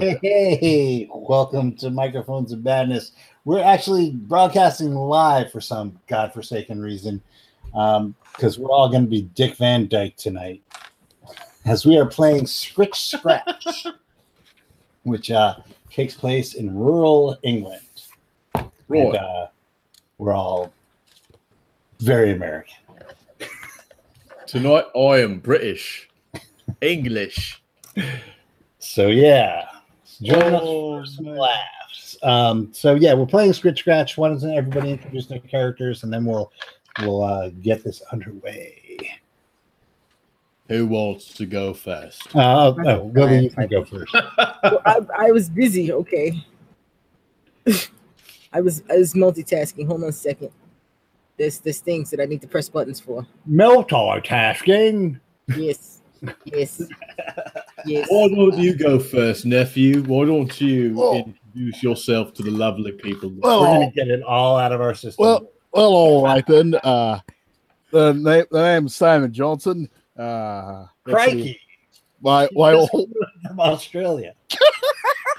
like. Hey, welcome to Microphones of Madness. We're actually broadcasting live for some godforsaken reason because we're all going to be Dick Van Dyke tonight as we are playing Scritch Scratch, which uh, takes place in rural England. And, uh, we're all very American. Tonight I am British, English. So, yeah, join us Oh, for some man. laughs. Um, so, yeah, we're playing Scritch Scratch. Why doesn't everybody introduce their characters and then we'll we'll uh, get this underway. Who wants to go first? Uh, oh, Willie, you can go first. Well, I, I was busy. Okay. I was I was multitasking. Hold on a second. There's there's things that I need to press buttons for. Multitasking. Yes. Yes. Yes. Why don't you go first, nephew? Why don't you Oh. introduce yourself to the lovely people? We're Oh. gonna get it all out of our system. Well, well, all right then. Uh, the name, the name's Simon Johnson. Uh, let's crikey, My, my old, from Australia.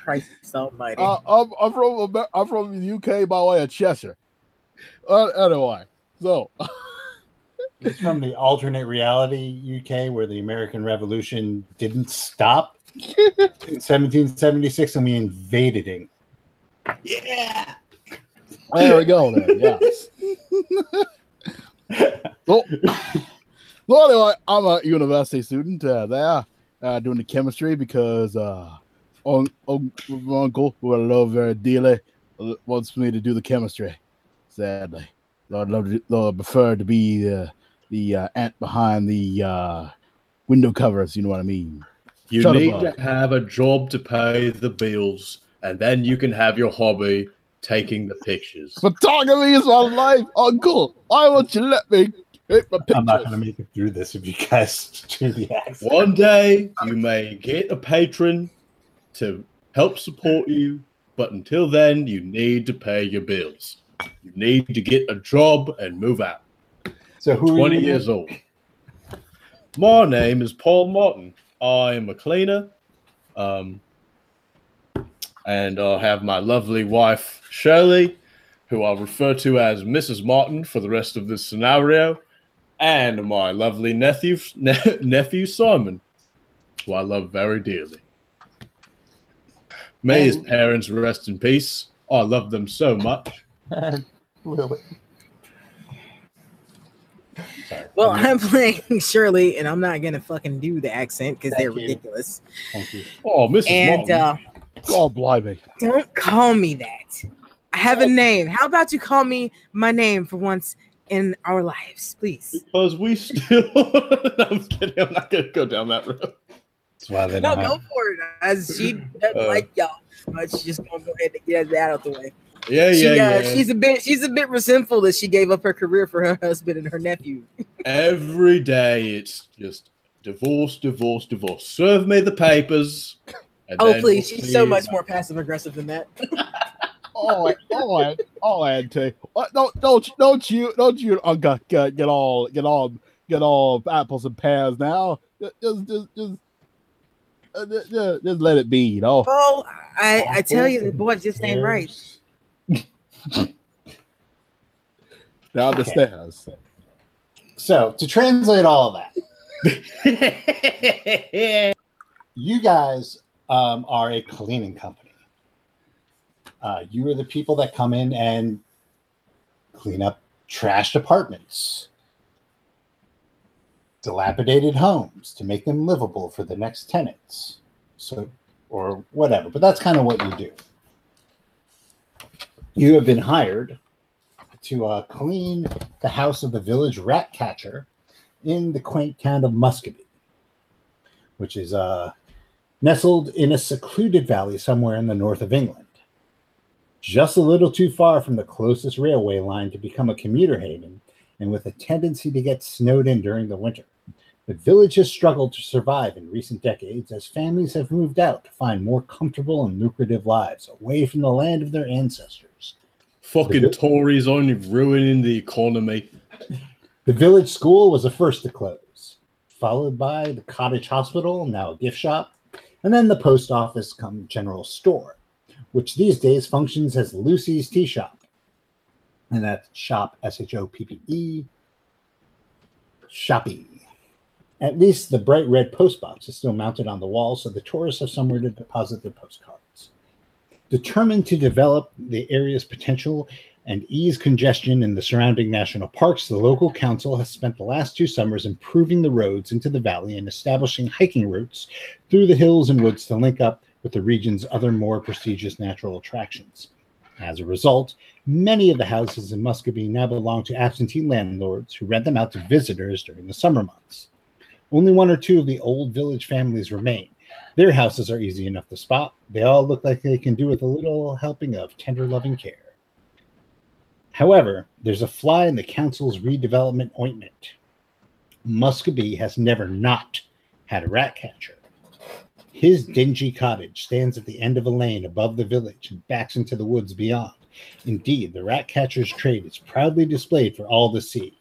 Christ almighty. uh, I'm, I'm from I'm from the UK by way of Cheshire. Uh, anyway, so It's from the alternate reality UK where the American Revolution didn't stop in 1776 and we invaded England. Yeah. there we go. Then yes. so, so anyway, I'm a university student uh, there uh, doing the chemistry because uh, un- un- my uncle, who I love very dearly, uh, wants me to do the chemistry. Sadly, I'd love to, though I prefer to be the the uh, ant behind the uh, window covers. You know what I mean? You Shut need to have a job to pay the bills, and then you can have your hobby taking the pictures. Photography is my life, Uncle. Why won't you let me take my pictures? I'm not going to make it through this if you guys do the accent. One day you may get a patron to help support you, but until then, you need to pay your bills. You need to get a job and move out. So who are 20 you? years old. My name is Paul Martin. I am a cleaner. Um, and I have my lovely wife, Shirley, who I'll refer to as Mrs. Martin for the rest of this scenario, and my lovely nephew, ne- nephew Simon, who I love very dearly. May his parents rest in peace. I love them so much. Willie. Sorry. well, I mean, I'm playing Shirley, and I'm not gonna fucking do the accent because they're you. ridiculous. thank you. Oh, Mrs. And Martin. uh, Oh, blimey. don't call me that. I have a name. How about you call me my name for once in our lives, please? Because we still. no, I'm kidding. I'm not going to go down that road. That's why they No, don't go have. for it. As she doesn't Uh, like y'all, but she's just gonna go ahead and get that out the way. Yeah, She, yeah, uh, yeah. she's a bit she's a bit resentful that she gave up her career for her husband and her nephew. Every day it's just divorce, divorce, divorce. Serve me the papers. and Oh then please, we'll she's so you much more passive aggressive than that. oh, oh, oh, I, all I had. What? Don't, don't, don't you, don't you, Uncle, get, get all, get all, get all apples and pears now. Just, just, just, just, uh, just, just- just let it be, you know. Oh, I I tell you, the boy just ain't right. Down the Okay. stairs. So to translate all of that, you guys um, are a cleaning company. Uh, you are the people that come in and clean up trashed apartments, dilapidated homes to make them livable for the next tenants. So, or whatever. But that's kind of what you do. You have been hired to uh, clean the house of the village rat catcher in the quaint town of Muscovy, which is uh, nestled in a secluded valley somewhere in the north of England, just a little too far from the closest railway line to become a commuter haven, and with a tendency to get snowed in during the winter. The village has struggled to survive in recent decades as families have moved out to find more comfortable and lucrative lives away from the land of their ancestors. Fucking Tories only ruining the economy. The village school was the first to close, followed by the cottage hospital, now a gift shop, And then the post office come general store, which these days functions as Lucy's Tea Shop. And that's shop S H O P P E shoppy. At least the bright red post box is still mounted on the wall, so the tourists have somewhere to deposit their postcards. Determined to develop the area's potential and ease congestion in the surrounding national parks, the local council has spent the last two summers improving the roads into the valley and establishing hiking routes through the hills and woods to link up with the region's other more prestigious natural attractions. As a result, many of the houses in Muscovy now belong to absentee landlords who rent them out to visitors during the summer months. Only one or two of the old village families remain. Their houses are easy enough to spot. They all look like they can do with a little helping of tender loving care. However, there's a fly in the council's redevelopment ointment. Muscovy has never not had a rat catcher. His dingy cottage stands at the end of a lane above the village and backs into the woods beyond. Indeed, the rat catcher's trade is proudly displayed for all to see.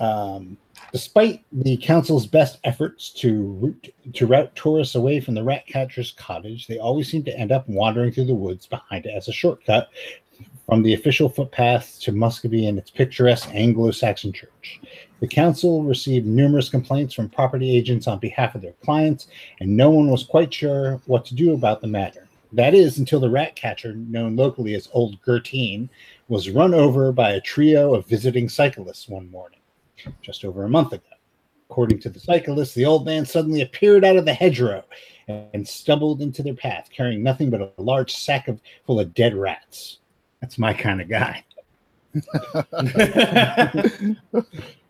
Um, despite the council's best efforts to route to route tourists away from the rat catcher's cottage, they always seem to end up wandering through the woods behind it as a shortcut from the official footpath to Muscovy and its picturesque Anglo-Saxon church. The council received numerous complaints from property agents on behalf of their clients, and no one was quite sure what to do about the matter. That is, until the rat catcher, known locally as Old Gertine, was run over by a trio of visiting cyclists one morning, just over a month ago. According to the cyclists, the old man suddenly appeared out of the hedgerow and stumbled into their path, carrying nothing but a large sack of, full of dead rats. That's my kind of guy.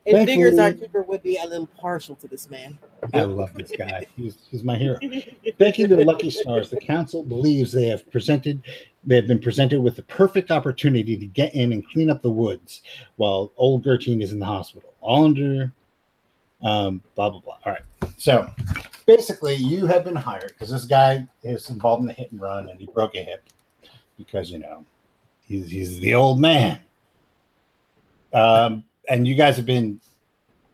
It figures our Thankfully- keeper would be a little partial to this man. I love this guy. He's, he's my hero. Thank you to the Lucky Stars. The council believes they have presented they have been presented with the perfect opportunity to get in and clean up the woods while old Gertine is in the hospital. All under um blah blah blah. All right. So basically you have been hired because this guy is involved in the hit and run and he broke a hip because you know he's he's the old man. Um and you guys have been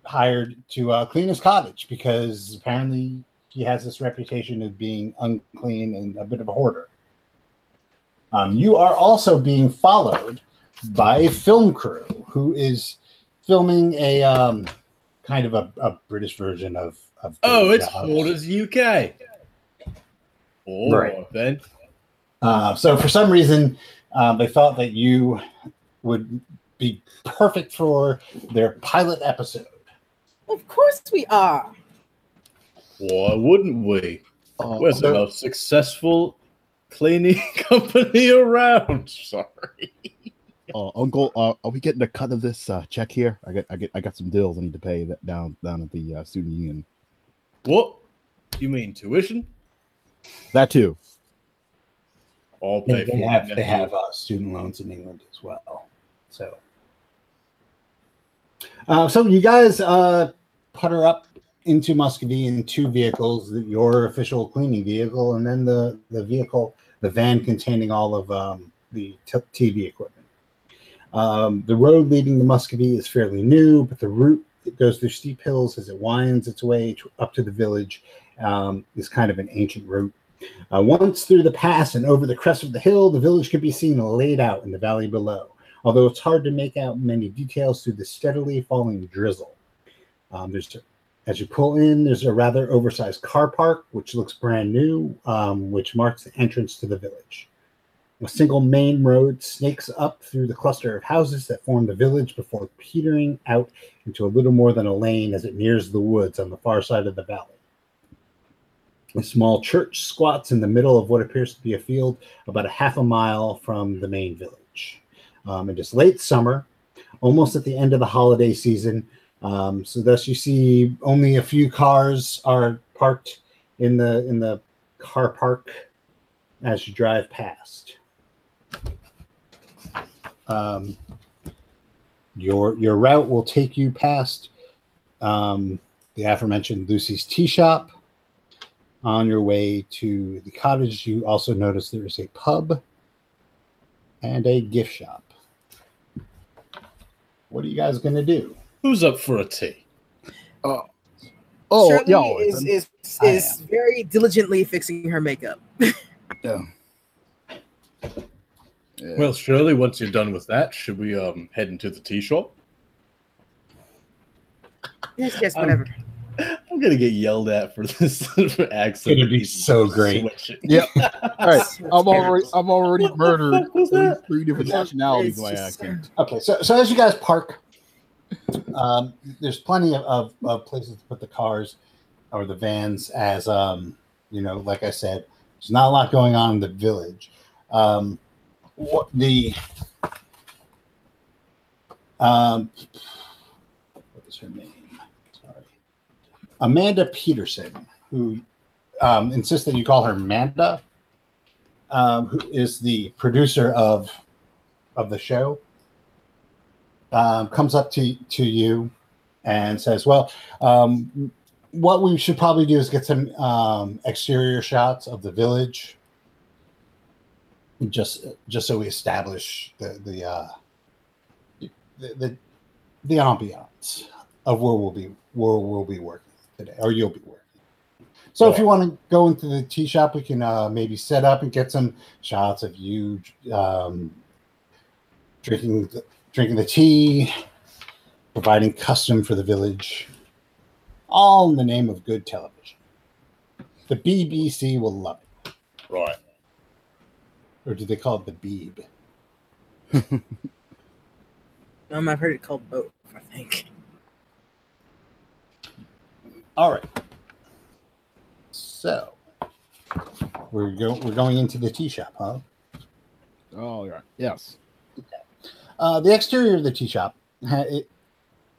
hired to uh, clean his cottage because apparently he has this reputation of being unclean and a bit of a hoarder. Um, you are also being followed by a film crew who is filming a um, kind of a, a British version of. of oh, it's. Hoarders UK. Oh, Right. then. Uh, so for some reason, um, they thought that you would be perfect for their pilot episode. Of course we are. Why wouldn't we? Uh, We're the most successful cleaning company around. Sorry. uh, Uncle, uh, are we getting a cut of this uh, check here? I get, I get, I got some bills I need to pay that down down at the uh, student union. What? You mean tuition? That too. I'll They, for they have they have week. uh, student loans in England as well. So, uh, so you guys uh, putter up into Muscovy in two vehicles: your official cleaning vehicle, and then the the vehicle, the van containing all of um, the t- TV equipment. Um, the road leading to Muscovy is fairly new, but the route that goes through steep hills as it winds its way to, up to the village um, is kind of an ancient route. Uh, once through the pass and over the crest of the hill, the village can be seen laid out in the valley below, although it's hard to make out many details through the steadily falling drizzle. Um, there's as you pull in, there's a rather oversized car park, which looks brand new, um, which marks the entrance to the village. A single main road snakes up through the cluster of houses that form the village before petering out into a little more than a lane as it nears the woods on the far side of the valley. A small church squats in the middle of what appears to be a field about a half a mile from the main village. Um, just late summer, almost at the end of the holiday season. Um, so thus you see only a few cars are parked in the in the car park as you drive past. Um, your your route will take you past um, the aforementioned Lucy's Tea Shop. On your way to the cottage, you also notice there is a pub and a gift shop. What are you guys going to do? Who's up for a tea? Uh, Oh, Shirley yeah, always. is is, I is very diligently fixing her makeup. Yeah. Well, Shirley, once you're done with that, should we um head into the tea shop? yes, yes, Um, whatever. I'm gonna get yelled at for this accent. Gonna be so great. Switching. Yeah. All right. I'm already I've already What murdered fuck was at least that? three different nationalities It's by just- accent. Okay, so so as you guys park, um, there's plenty of, of, of places to put the cars or the vans. As um, you know, like I said, there's not a lot going on in the village. Um, what the um, what is her name? Amanda Peterson, who um, insists that you call her Amanda, um, who is the producer of of the show um, comes up to to you and says, "Well, um, what we should probably do is get some um, exterior shots of the village, just just so we establish the the uh, the, the the ambiance of where we'll be where we'll be working today, or you'll be working." So if you want to go into the tea shop, we can uh, maybe set up and get some shots of you um, drinking the, drinking the tea, providing custom for the village, all in the name of good television. The BBC will love it, Right. or do they call it the Beeb? Um, I've heard it called both. I think. All right. So we're go- we're going into the tea shop, huh? Oh yeah. Yes. Uh, the exterior of the tea shop, it,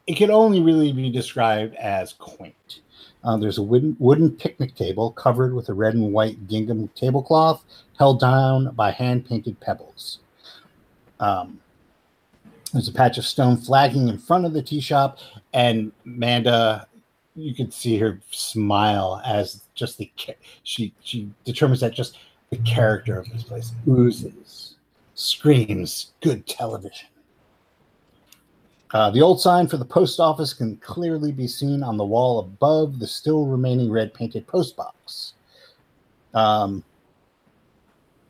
it can only really be described as quaint. Uh, there's a wooden, wooden picnic table covered with a red and white gingham tablecloth held down by hand painted pebbles. Um, there's a patch of stone flagging in front of the tea shop, and Manda, you could see her smile as just the she she determines that just the character of this place oozes screams good television. Uh, the old sign for the post office can clearly be seen on the wall above the still remaining red painted post box. Um,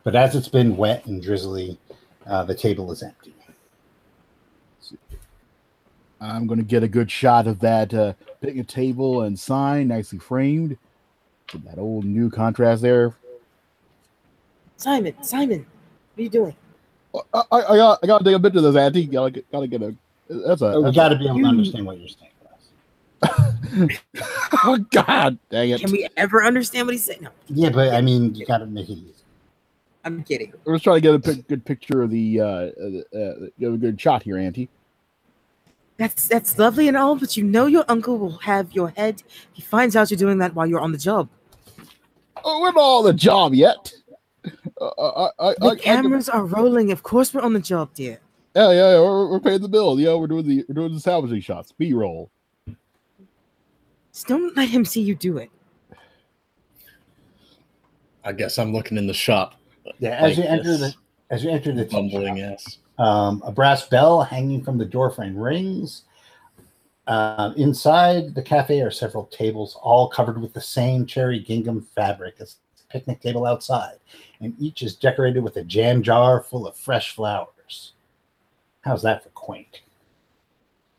but as it's been wet and drizzly, uh, the table is empty. I'm gonna get a good shot of that uh, picnic table and sign, nicely framed. With that old new contrast there. Simon, Simon, what are you doing? I, I, I got I gotta take a bit of this, Auntie. Gotta get gotta get a. That's a. Oh, we got to be able to understand what you're saying. Russ. a oh God, dang it! Can we ever understand what he's saying? No, Yeah, but I mean, you got to make it easy. I'm kidding. I was trying to get a good picture of the. Uh, uh, uh, get a good shot here, Auntie. That's that's lovely and all, but you know your uncle will have your head. He finds out you're doing that while you're on the job. Oh, we're not on the job yet. Uh, I, I, The I, I can- cameras are rolling. Of course, we're on the job, dear. yeah, yeah, yeah, we're, we're paying the bill. Yeah, we're doing the we're doing the salvaging shots, B roll. Just don't let him see you do it. I guess I'm looking in the shop. Yeah, as Like you enter the as you enter the tea Bumbling ass. Um, a brass bell hanging from the doorframe rings. Uh, inside the cafe are several tables, all covered with the same cherry gingham fabric as the picnic table outside, and each is decorated with a jam jar full of fresh flowers. How's that for quaint?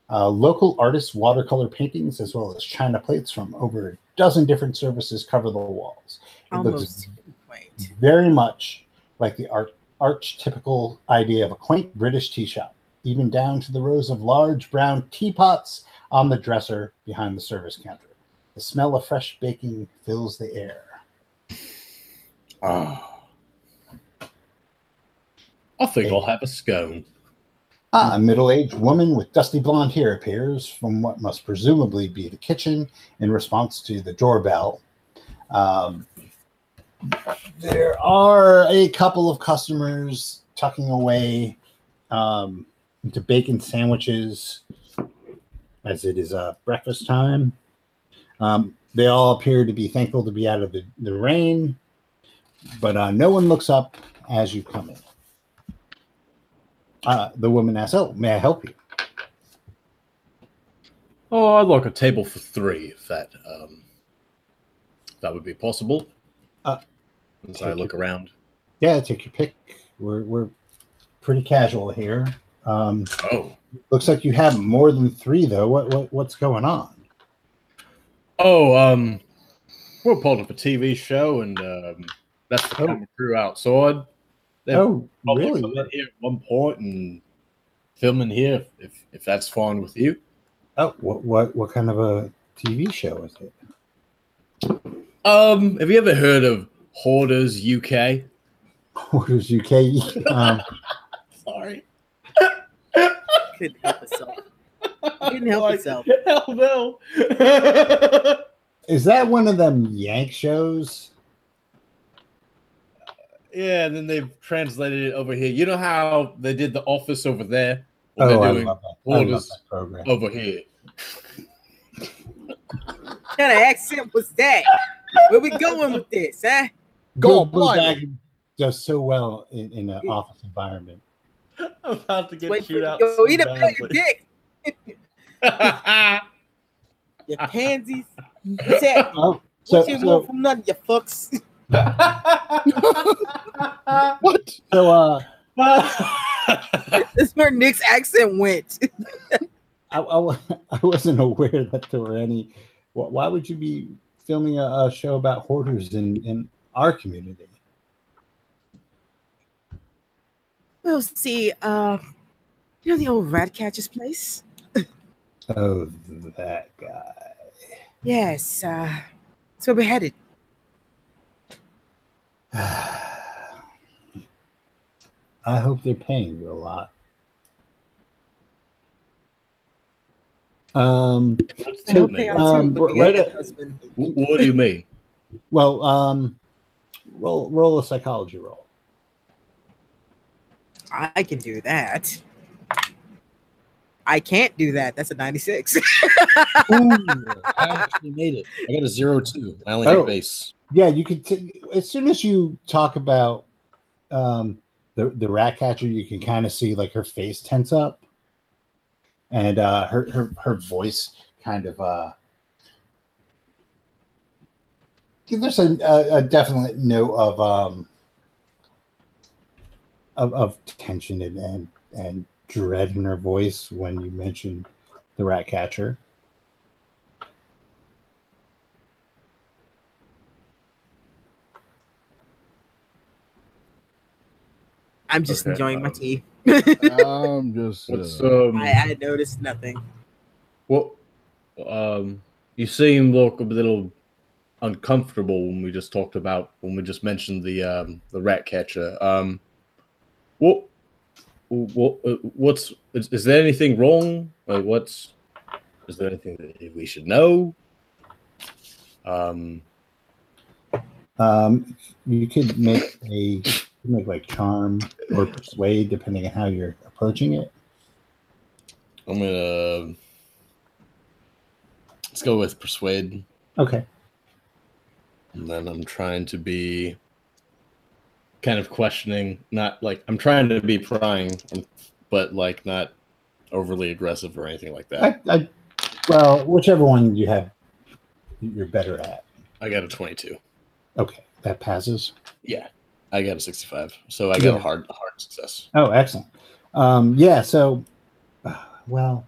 Uh, local artists' watercolor paintings, as well as china plates from over a dozen different services, cover the walls. It looks Almost. Wait. very much like the art, archetypical idea of a quaint British tea shop, even down to the rows of large brown teapots on the dresser behind the service counter. The smell of fresh baking fills the air. Ah. I think I'll have a scone. Ah, a middle aged woman with dusty blonde hair appears from what must presumably be the kitchen in response to the doorbell. Um, there are a couple of customers tucking away um, into bacon sandwiches as it is uh, breakfast time. Um, they all appear to be thankful to be out of the, the rain, but uh, no one looks up as you come in. Uh, the woman asks, "Oh, may I help you?" Oh, I'd like a table for three, if that um, that would be possible. Uh, As I look around. Yeah, take your pick. We're we're pretty casual here. Um, Oh, looks like you have more than three though. What what what's going on? oh, um, we're part up a TV show, and um, that's the Oh. camera crew outside. They're Oh, really? here at one point and filming here, if if that's fine with you. Oh, what what what kind of a TV show is it? Um, have you ever heard of Hoarders UK? What is UK? Um, Sorry. Couldn't help itself. Couldn't help Like. Hell no. is that one of them Yank shows? yeah, and then they've translated it over here. You know how they did the office over there? Oh, Well, they're I love that. I love Hoarders that program. over here. What kind of accent was that? Where we going with this, huh? Go Blue- Blue blimey. Bag does so well in, in an office environment. I'm about to get Wait chewed out. go so eat a pill, your badly. dick. You pansies. What's that? Oh, so What you so, want from nothing, you fucks? What? so uh, That's where Nick's accent went. I, I, I wasn't aware that there were any. Why would you be filming a, a show about hoarders in in our community? We'll see, uh, you know the old rat catcher's place? Oh, that guy. Yes, uh, that's where we're headed. I hope they're paying you a lot. Um, What's I that hope they mean? are Um, right at at- your husband. Wh- what do you mean? well, um, roll roll a psychology roll. I can do that. I can't do that. That's a 96. Ooh, I actually made it. I got a zero two. I only Oh. hit base. Yeah, you could. T- as soon as you talk about um, the the rat catcher, you can kind of see like her face tense up, and uh, her her her voice kind of. Uh, there's a, a, a definite note of um of, of tension and, and and dread in her voice when you mention the rat catcher. I'm just Okay, enjoying my um, tea. I'm just. What's Uh, um? I, I noticed nothing. What? Um, you seem look a little uncomfortable when we just talked about when we just mentioned the um the rat catcher. Um, what? What? uh, What's? Is, is there anything wrong? Like, what's? Is there anything that we should know? Um. Um, you could make a you could make like charm or persuade, depending on how you're approaching it. I'm gonna. Let's go with persuade. Okay. And then I'm trying to be kind of questioning, not like I'm trying to be prying, but like not overly aggressive or anything like that. I, I well, whichever one you have, you're better at. I got a 22. Okay, that passes. Yeah, I got a 65. So I got Yeah. a hard, hard success. Oh, excellent. Um, yeah. So, uh, well,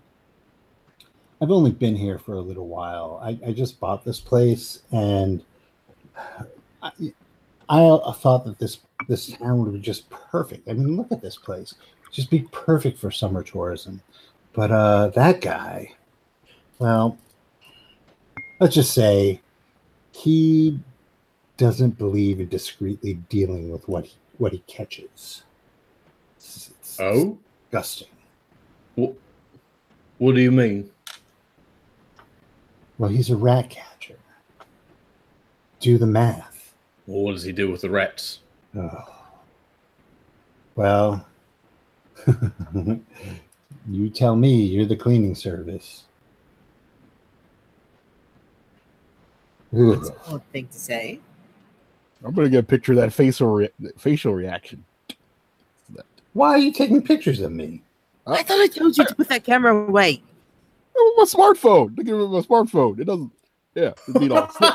I've only been here for a little while. I, I just bought this place, and I, I thought that this this town would be just perfect. I mean, look at this place; just be perfect for summer tourism. But uh, that guy, well, let's just say he doesn't believe in discreetly dealing with what he, what he catches. It's- it's Oh, disgusting. what, what do you mean? Well, he's a rat catcher. Do the math. Well, what does he do with the rats? Oh. Well, you tell me. You're the cleaning service. Ugh. That's a odd thing to say. I'm gonna get a picture of that facial re- facial reaction. Why are you taking pictures of me? I thought I told you to put that camera away. my smartphone. Look at my smartphone. It doesn't. Yeah, it'd be all slick.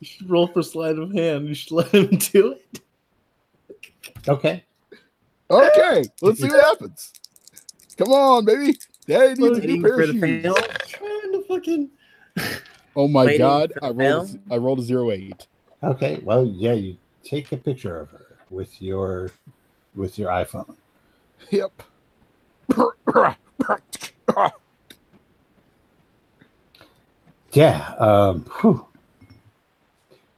you should roll for sleight of hand. You should let him do it. Okay. Okay, let's see what happens. Come on, baby. Daddy needs a Waiting new pair for of the shoes. Trying to fucking. Oh my god, I rolled. fail. A, I rolled a zero eight. Okay. Well, yeah, you take a picture of her with your with your iPhone. Yep. Yeah. Um, whew.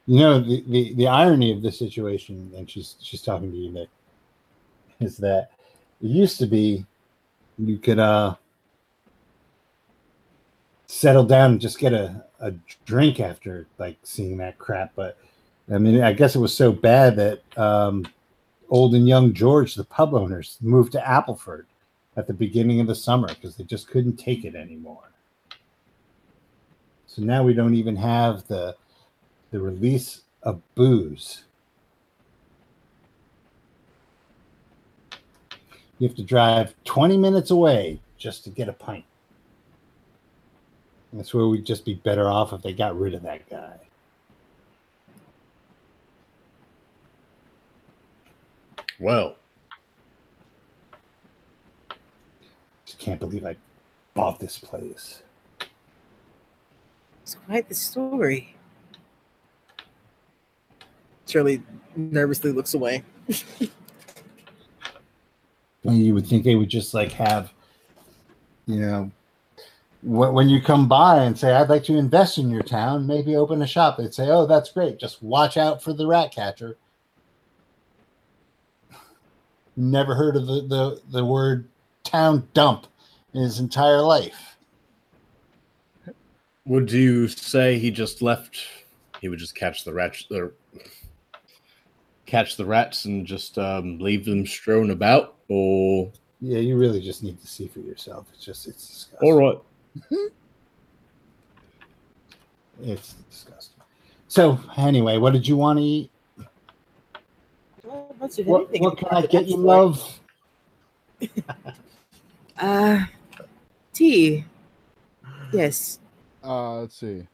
You know the, the the irony of this situation, and she's she's talking to you, Nick, is that it used to be you could uh settle down and just get a, a drink after like seeing that crap, but I mean I guess it was so bad that um old and young George, the pub owners, moved to Appleford at the beginning of the summer because they just couldn't take it anymore. So now we don't even have the the release of booze. You have to drive 20 minutes away just to get a pint. That's where we'd just be better off if they got rid of that guy. Well, Just can't believe I bought this place. It's quite the story. Shirley nervously looks away. And you would think they would just like have, you know, wh- when you come by and say, I'd like to invest in your town, maybe open a shop, they'd say, Oh, that's great. Just watch out for the rat catcher. Never heard of the, the, the word town dump in his entire life. would you say he just left? He would just catch the rats, or catch the rats and just um, leave them strewn about, or Yeah, you really just need to see for yourself. It's just, it's disgusting. all right. It's disgusting. So, anyway, what did you want to eat? Well, a bunch of What, what can I get you, love? Uh, tea. Yes. Uh, let's see.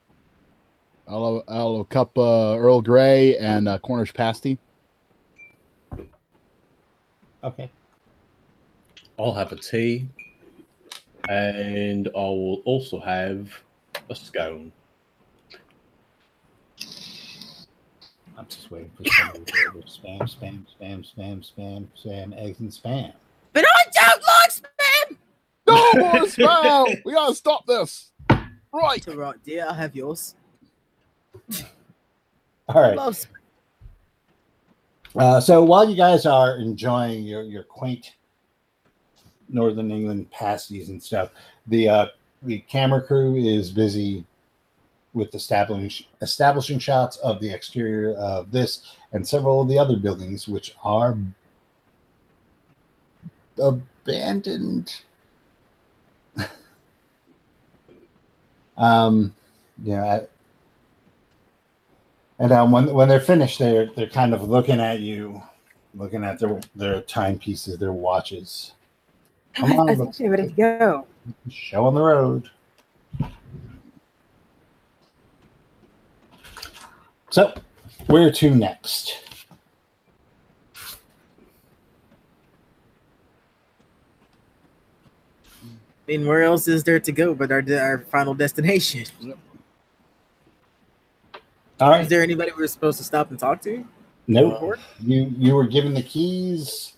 I'll have, I'll cup uh, Earl Grey and uh, Cornish pasty. Okay. I'll have a tea, and I will also have a scone. I'm just waiting for somebody to order spam, spam, spam, spam, spam, spam, eggs and spam. But I don't like spam! No more spell. We gotta stop this. Right. All right, dear. I'll have yours. All right. Love spam. Uh, so while you guys are enjoying your, your quaint Northern England pasties and stuff, the uh, the camera crew is busy with establishing establishing shots of the exterior of this and several of the other buildings, which are abandoned. um, yeah. I- and um, when when they're finished, they're they're kind of looking at you, looking at their their timepieces, their watches. Come on, I let's think we're ready to go. show on the road. So, where to next? I mean, where else is there to go but our our final destination? All Is there anybody we're supposed to stop and talk to? No. Nope. You you were given the keys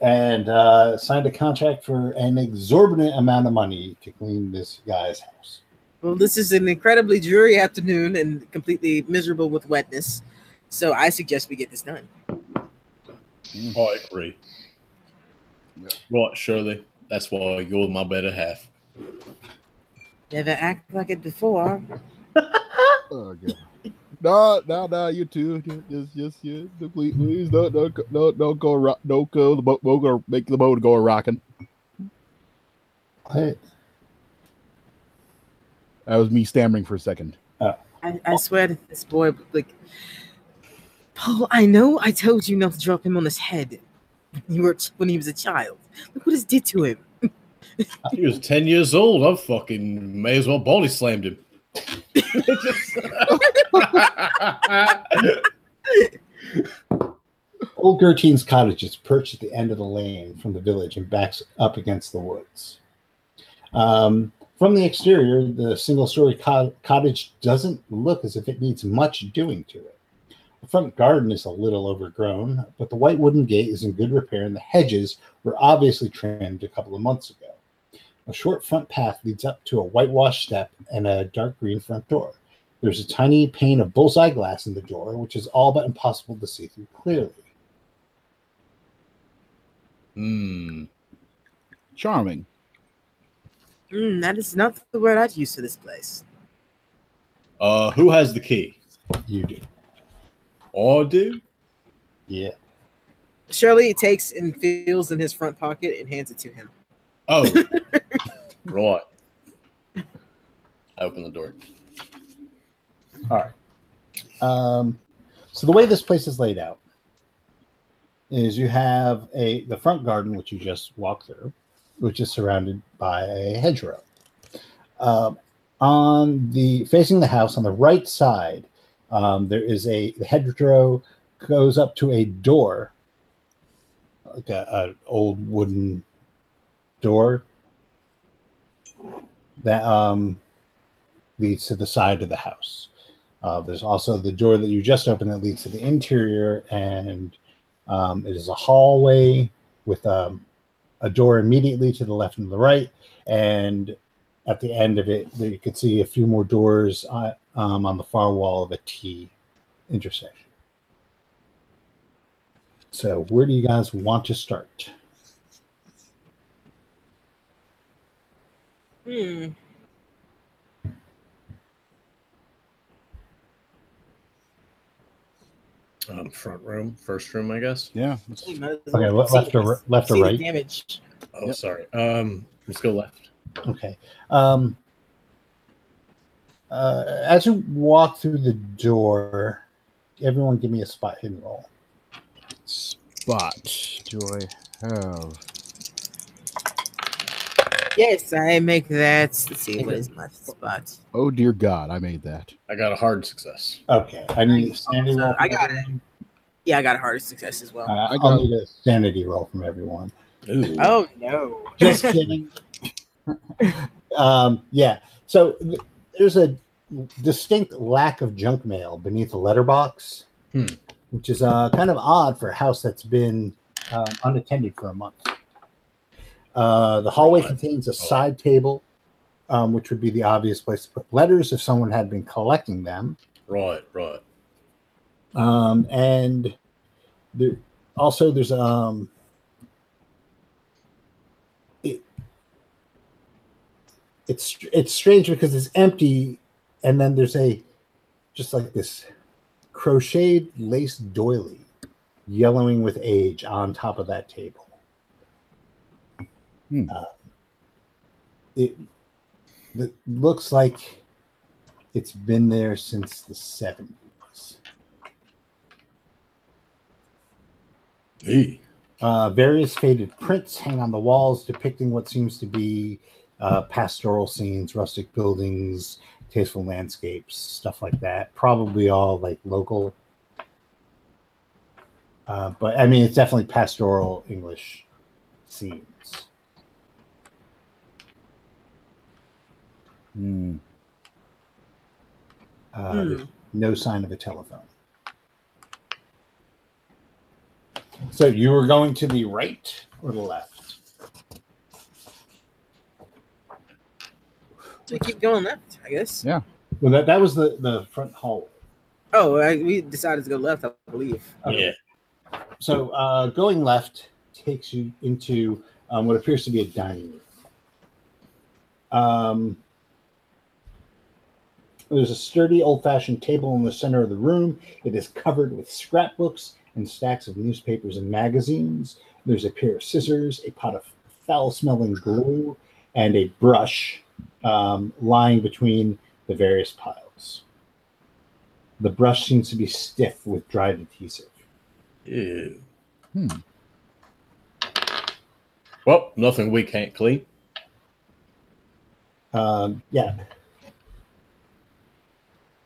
and uh, signed a contract for an exorbitant amount of money to clean this guy's house. Well, this is an incredibly dreary afternoon and completely miserable with wetness. So I suggest we get this done. I agree. Right, Shirley. That's why you're my better half. Never act like it before. Oh, God. No, no, no, you too. Just, just, yeah, please, please, don't, don't, go- don't, don't go, ro- don't go. The boat, boat go, make the boat go rocking. What? That was me stammering for a second. Uh. I, I swear to this boy, like, Paul, I know I told you not to drop him on his head when you were when he was a child, Look what this did to him. He was 10 years old. I fucking may as well body slammed him. Old Gertine's cottage is perched at the end of the lane from the village and backs up against the woods. Um, from the exterior, the single story co- cottage doesn't look as if it needs much doing to it. The front garden is a little overgrown, but the white wooden gate is in good repair and the hedges were obviously trimmed a couple of months ago. A short front path leads up to a whitewashed step and a dark green front door. There's a tiny pane of bullseye glass in the door, which is all but impossible to see through clearly. Hmm. Charming. Mm, that is not the word I'd use for this place. Uh, who has the key? You do. I do. Yeah. Shirley takes and feels in his front pocket and hands it to him. Oh, right. I open the door. All right. Um, so the way this place is laid out is you have a the front garden, which you just walked through, which is surrounded by a hedgerow. Um, on the facing the house on the right side, um, there is a the hedgerow goes up to a door, like a, a old wooden door that um, leads to the side of the house. Uh, there's also the door that you just opened that leads to the interior, and um, it is a hallway with um, a door immediately to the left and the right. And at the end of it, you could see a few more doors uh, um, on the far wall of a T intersection. So, where do you guys want to start? Hmm. Um, front room, first room, I guess. Yeah. that's- You might as Okay, well le- see left or left or right? Damage. Oh, Yep. sorry. Um, let's go left. Okay. Um, uh, as you walk through the door, everyone give me a spot hidden roll. Spot. Do I have? Yes, I make that. Let's see, what is my spot? Oh dear God, I made that. I got a hard success. Okay. I need a sanity roll. I from got it. everyone. Yeah, I got a hard success as well. Uh, I I'll got- need a sanity roll from everyone. Ooh. oh no. Just kidding. um, yeah. So th- there's a distinct lack of junk mail beneath the letterbox, Hmm. which is uh, kind of odd for a house that's been um, unattended for a month. Uh, the hallway contains a side table, um, which would be the obvious place to put letters if someone had been collecting them. Right, right. Um, and there also there's um it, it's it's strange because it's empty and then there's a just like this crocheted lace doily yellowing with age on top of that table Hmm. Uh, it, it looks like it's been there since the 70s Hey. Uh, various faded prints hang on the walls depicting what seems to be uh, pastoral scenes, rustic buildings, tasteful landscapes, stuff like that. Probably all like local. Uh, but I mean, it's definitely pastoral English scenes. Hmm. Uh, there's no sign of a telephone. So you were going to the right or the left? So keep going left, I guess. Yeah. Well, that, that was the, the front hallway. Oh, I, we decided to go left, I believe. Okay. Yeah. So uh, going left takes you into um, what appears to be a dining room. Um, there's a sturdy old-fashioned table in the center of the room. It is covered with scrapbooks and stacks of newspapers and magazines. There's a pair of scissors, a pot of foul-smelling glue, and a brush um, lying between the various piles. The brush seems to be stiff with dried adhesive. Ew. Hmm. Well, nothing we can't clean. Um, yeah.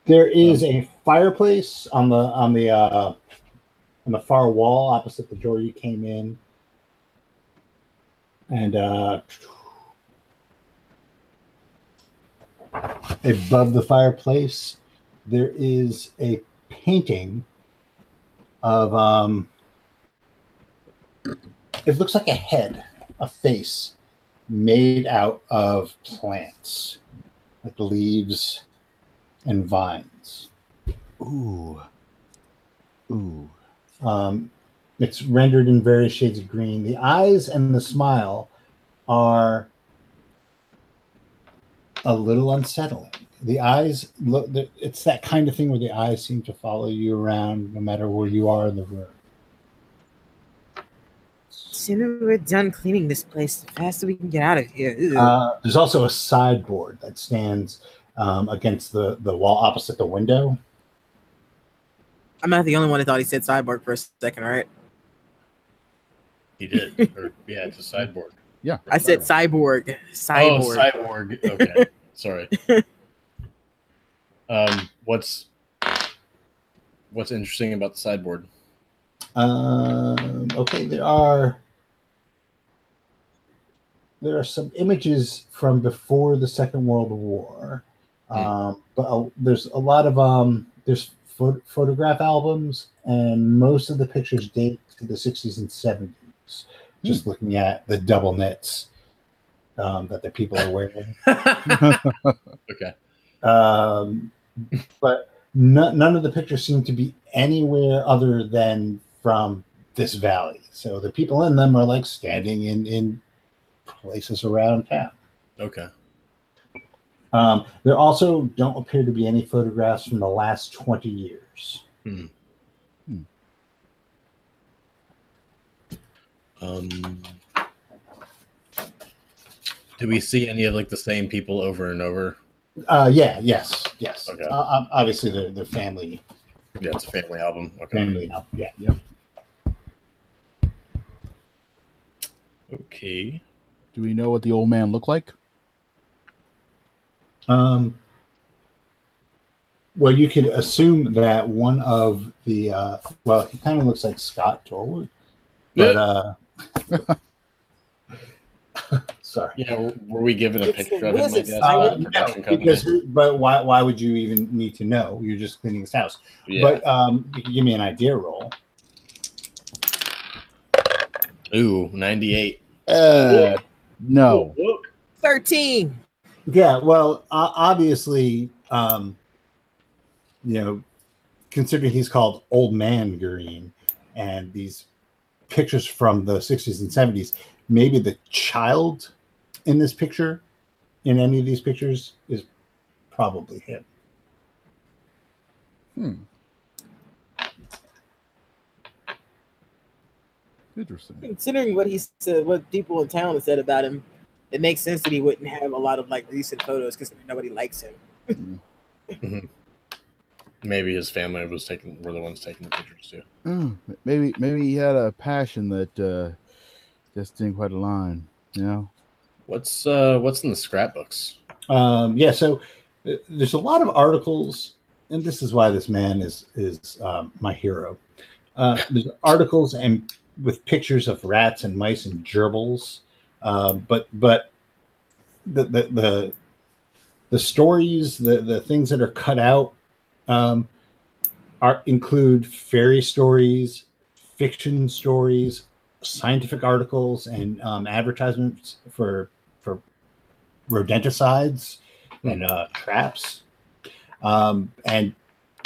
There is a fireplace on the on the uh, on the far wall opposite the door you came in, and uh, above the fireplace there is a painting of um, it looks like a head, a face made out of plants, like leaves and vines. Ooh. Ooh. Um, it's rendered in various shades of green. The eyes and the smile are a little unsettling. The eyes look, it's that kind of thing where the eyes seem to follow you around no matter where you are in the room. sooner we're done cleaning this place, the faster we can get out of here. Uh, there's also a sideboard that stands um, against the, the wall opposite the window. I'm not the only one that thought he said cyborg for a second, right? He did. or, yeah, it's a sideboard. Yeah. I said cyborg. Cyborg. Oh, Cyborg. cyborg. Okay, sorry. Um, what's what's interesting about the sideboard? Um, okay, there are there are some images from before the Second World War, um, but uh, there's a lot of um, there's pho- photograph albums, and most of the pictures date to the 60s and 70s. Just looking at the double knits um, that the people are wearing. okay. um, but no, none of the pictures seem to be anywhere other than from this valley. So the people in them are like standing in in places around town. Okay. Um, there also don't appear to be any photographs from the last twenty years. Um, do we see any of like the same people over and over? Uh, yeah, yes, yes. Okay. Uh, ob- obviously, the the family Yeah, it's a family album. Okay. family. uh, Yeah, yeah. Okay. Do we know what the old man looked like? Um, well, you could assume that one of the uh, well, he kind of looks like Scott Torwood, but uh, sorry, Yeah, were- were we given a It's picture the of him? I Wizard guess, Side. by Uh, no, because but why why would you even need to know? You're just cleaning his house. Yeah. But um, you can give me an idea roll. Ooh, 98. Uh, no. Thirteen. Yeah, well, uh, obviously, um, you know, considering he's called Old Man Green, and these pictures from the 60s and 70s, maybe the child in this picture, in any of these pictures, is probably him. Hmm. Interesting. Considering what he said, what people in town have said about him, it makes sense that he wouldn't have a lot of like recent photos because nobody likes him. Maybe his family was taking were the ones taking the pictures too. Oh, maybe maybe he had a passion that uh, just didn't quite align. You know. What's uh what's in the scrapbooks? Um, yeah, so uh, there's a lot of articles, and this is why this man is is um, my hero. Uh, there's articles and with pictures of rats and mice and gerbils, um, but but the the the, the stories, the the things that are cut out, um, are include fairy stories, fiction stories, scientific articles, and um, advertisements for for rodenticides and uh, traps. Um, and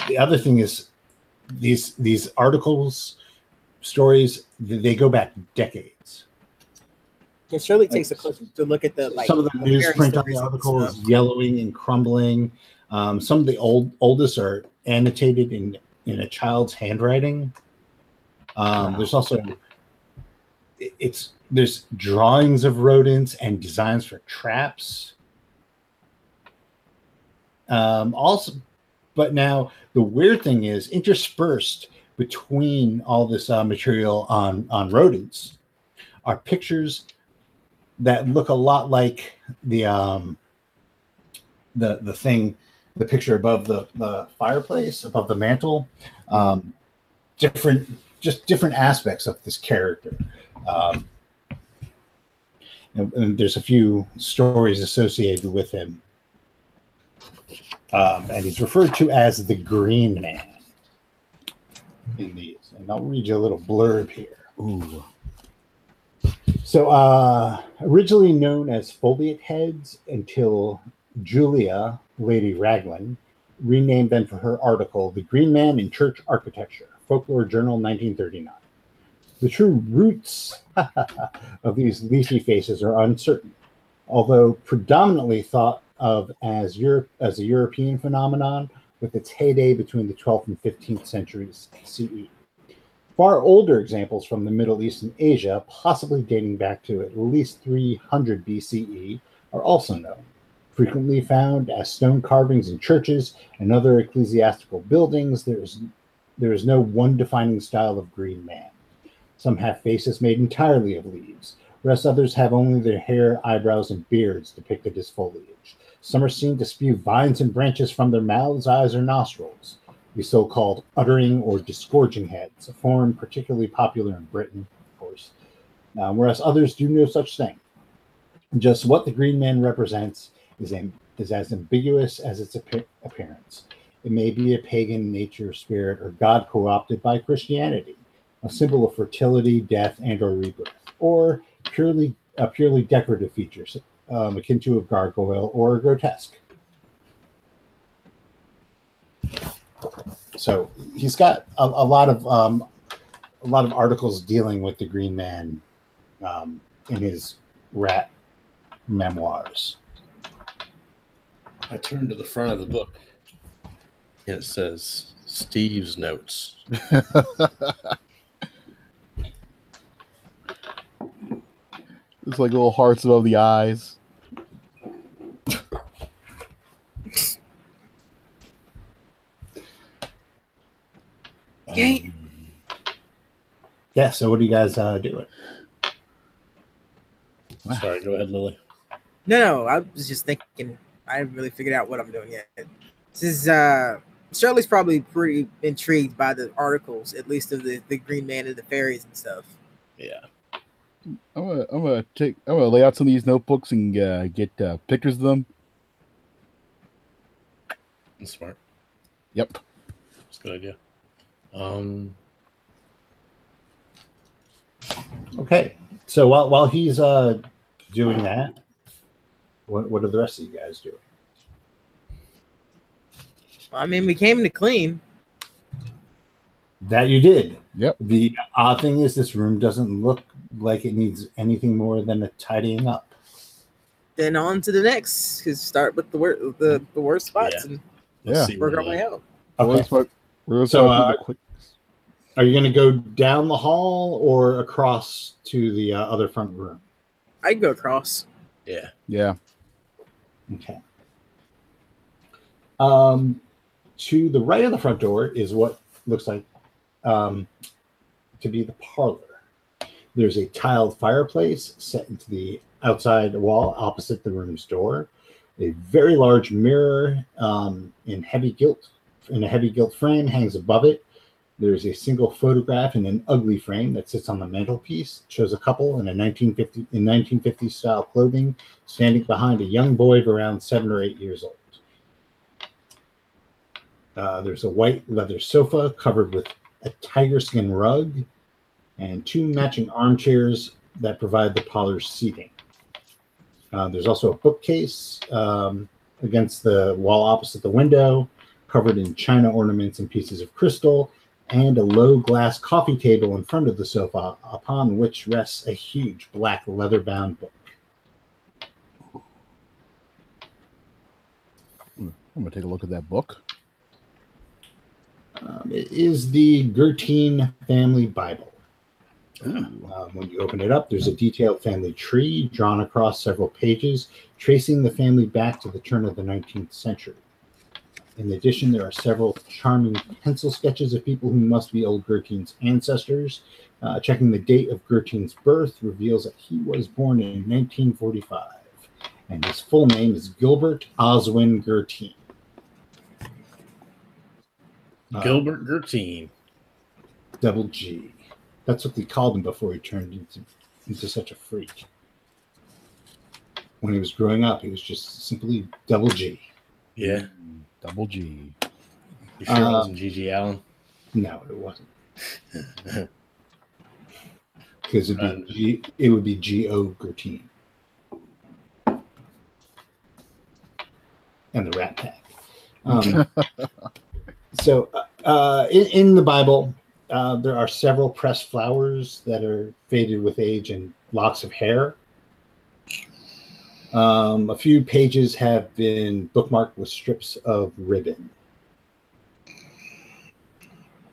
the other thing is these these articles, stories, they go back decades. It surely takes a closer to look at the like Some of the newsprint on the article is yellowing and crumbling. Um, some of the old oldest are annotated in in a child's handwriting. Um, There's also it's there's drawings of rodents and designs for traps. Um, also, but now the weird thing is interspersed between all this uh, material on on rodents are pictures that look a lot like the um, the the thing, the picture above the the fireplace, above the mantle. Um, different, just different aspects of this character. Um, and, and there's a few stories associated with him. Um, and he's referred to as the Green Man in these. And I'll read you a little blurb here. Ooh. So, uh, originally known as Foliate Heads until Julia, Lady Raglan, renamed them for her article, The Green Man in Church Architecture, Folklore Journal, 1939. The true roots of these leafy faces are uncertain, although predominantly thought of as Europe as a European phenomenon with its heyday between the 12th and 15th centuries CE. Far older examples from the Middle East and Asia, possibly dating back to at least 300 BCE, are also known. Frequently found as stone carvings in churches and other ecclesiastical buildings, there is, there is no one defining style of green man. Some have faces made entirely of leaves, whereas others have only their hair, eyebrows, and beards depicted as foliage. Some are seen to spew vines and branches from their mouths, eyes, or nostrils the so-called uttering or disgorging heads, a form particularly popular in Britain, of course, uh, whereas others do no such thing. Just what the Green Man represents is, am- is as ambiguous as its appe- appearance. It may be a pagan nature, spirit, or god co-opted by Christianity, a symbol of fertility, death, and/or rebirth, or purely a purely decorative feature, um, akin to a gargoyle or a grotesque. So he's got a, a lot of um, a lot of articles dealing with the Green Man um, in his rat memoirs. I turned to the front of the book. and It says Steve's notes. It's like little hearts above the eyes. Yay. Yeah. So what are you guys uh, doing? Sorry, go ahead, Lily. No, no, I was just thinking. I haven't really figured out what I'm doing yet. This is uh Shirley's probably pretty intrigued by the articles, at least of the, the Green Man and the fairies and stuff. Yeah. I'm gonna, I'm gonna take, I'm gonna lay out some of these notebooks and uh, get uh, pictures of them. That's smart. Yep. That's a good idea. Um, Okay. So while while he's uh, doing that, what what are the rest of you guys doing? I mean, we came to clean. That you did. Yep. The odd thing is, this room doesn't look like it needs anything more than a tidying up. Then on to the next. Cause start with the wor- the, the worst spots Yeah. and Yeah. see work where our way out. We're gonna Okay. start- we're gonna So, start with uh, the quick. Are you going to go down the hall or across to the uh, other front room? I can go across. Yeah. Yeah. Okay. Um, to the right of the front door is what looks like um, to be the parlor. There's a tiled fireplace set into the outside wall opposite the room's door. A very large mirror um, in heavy gilt in a heavy gilt frame hangs above it. There's a single photograph in an ugly frame that sits on the mantelpiece. It shows a couple in a 1950 in 1950 style clothing standing behind a young boy of around seven or eight years old. Uh, there's a white leather sofa covered with a tiger skin rug and two matching armchairs that provide the parlor's seating. Uh, there's also a bookcase um, against the wall opposite the window, covered in china ornaments and pieces of crystal, and a low glass coffee table in front of the sofa, upon which rests a huge black leather bound book. I'm gonna take a look at that book. Um, it is the Gertine Family Bible. Oh. Um, when you open it up, there's a detailed family tree drawn across several pages, tracing the family back to the turn of the 19th century. In addition, there are several charming pencil sketches of people who must be old Gertrude's ancestors. Uh, checking the date of Gertrude's birth reveals that he was born in 1945, and his full name is Gilbert Oswin Gertine. Uh, Gilbert Gertine. Double G. That's what they called him before he turned into, into such a freak. When he was growing up, he was just simply Double G. Yeah. Double G. You sure it Uh, wasn't GG Allin? No, it wasn't. Because it'd Uh, be G, it would be G O Gertine. And the Rat Pack. Um, so, uh, uh, in, in the Bible, uh, there are several pressed flowers that are faded with age and locks of hair. Um, a few pages have been bookmarked with strips of ribbon.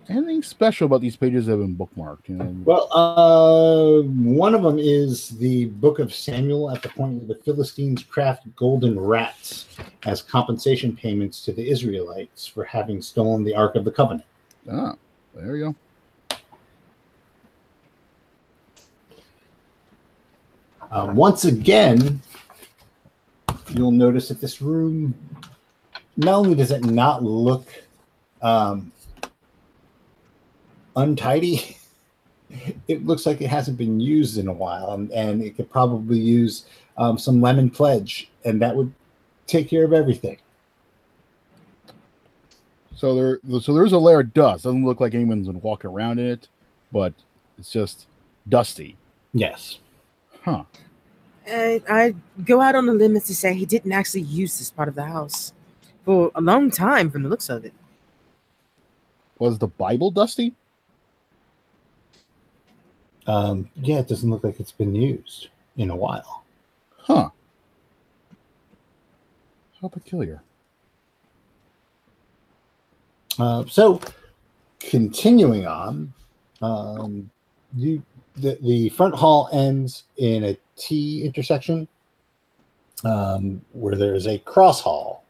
Anything special about these pages that have been bookmarked? You know, Well, uh, one of them is the Book of Samuel at the point where the Philistines craft golden rats as compensation payments to the Israelites for having stolen the Ark of the Covenant. ah, there you go. Um, once again, you'll notice that this room not only does it not look um, untidy, it looks like it hasn't been used in a while, and, and it could probably use um, some lemon pledge, and that would take care of everything. So there, so there's a layer of dust. Doesn't look like anyone's been walking around in it, but it's just dusty. Yes. Huh. I, I go out on a limb as to say he didn't actually use this part of the house for a long time from the looks of it. Was the Bible dusty? Um, yeah, it doesn't look like it's been used in a while. Huh. How peculiar. Uh, so, continuing on, um, you the, the front hall ends in a T intersection um, where there's a cross hall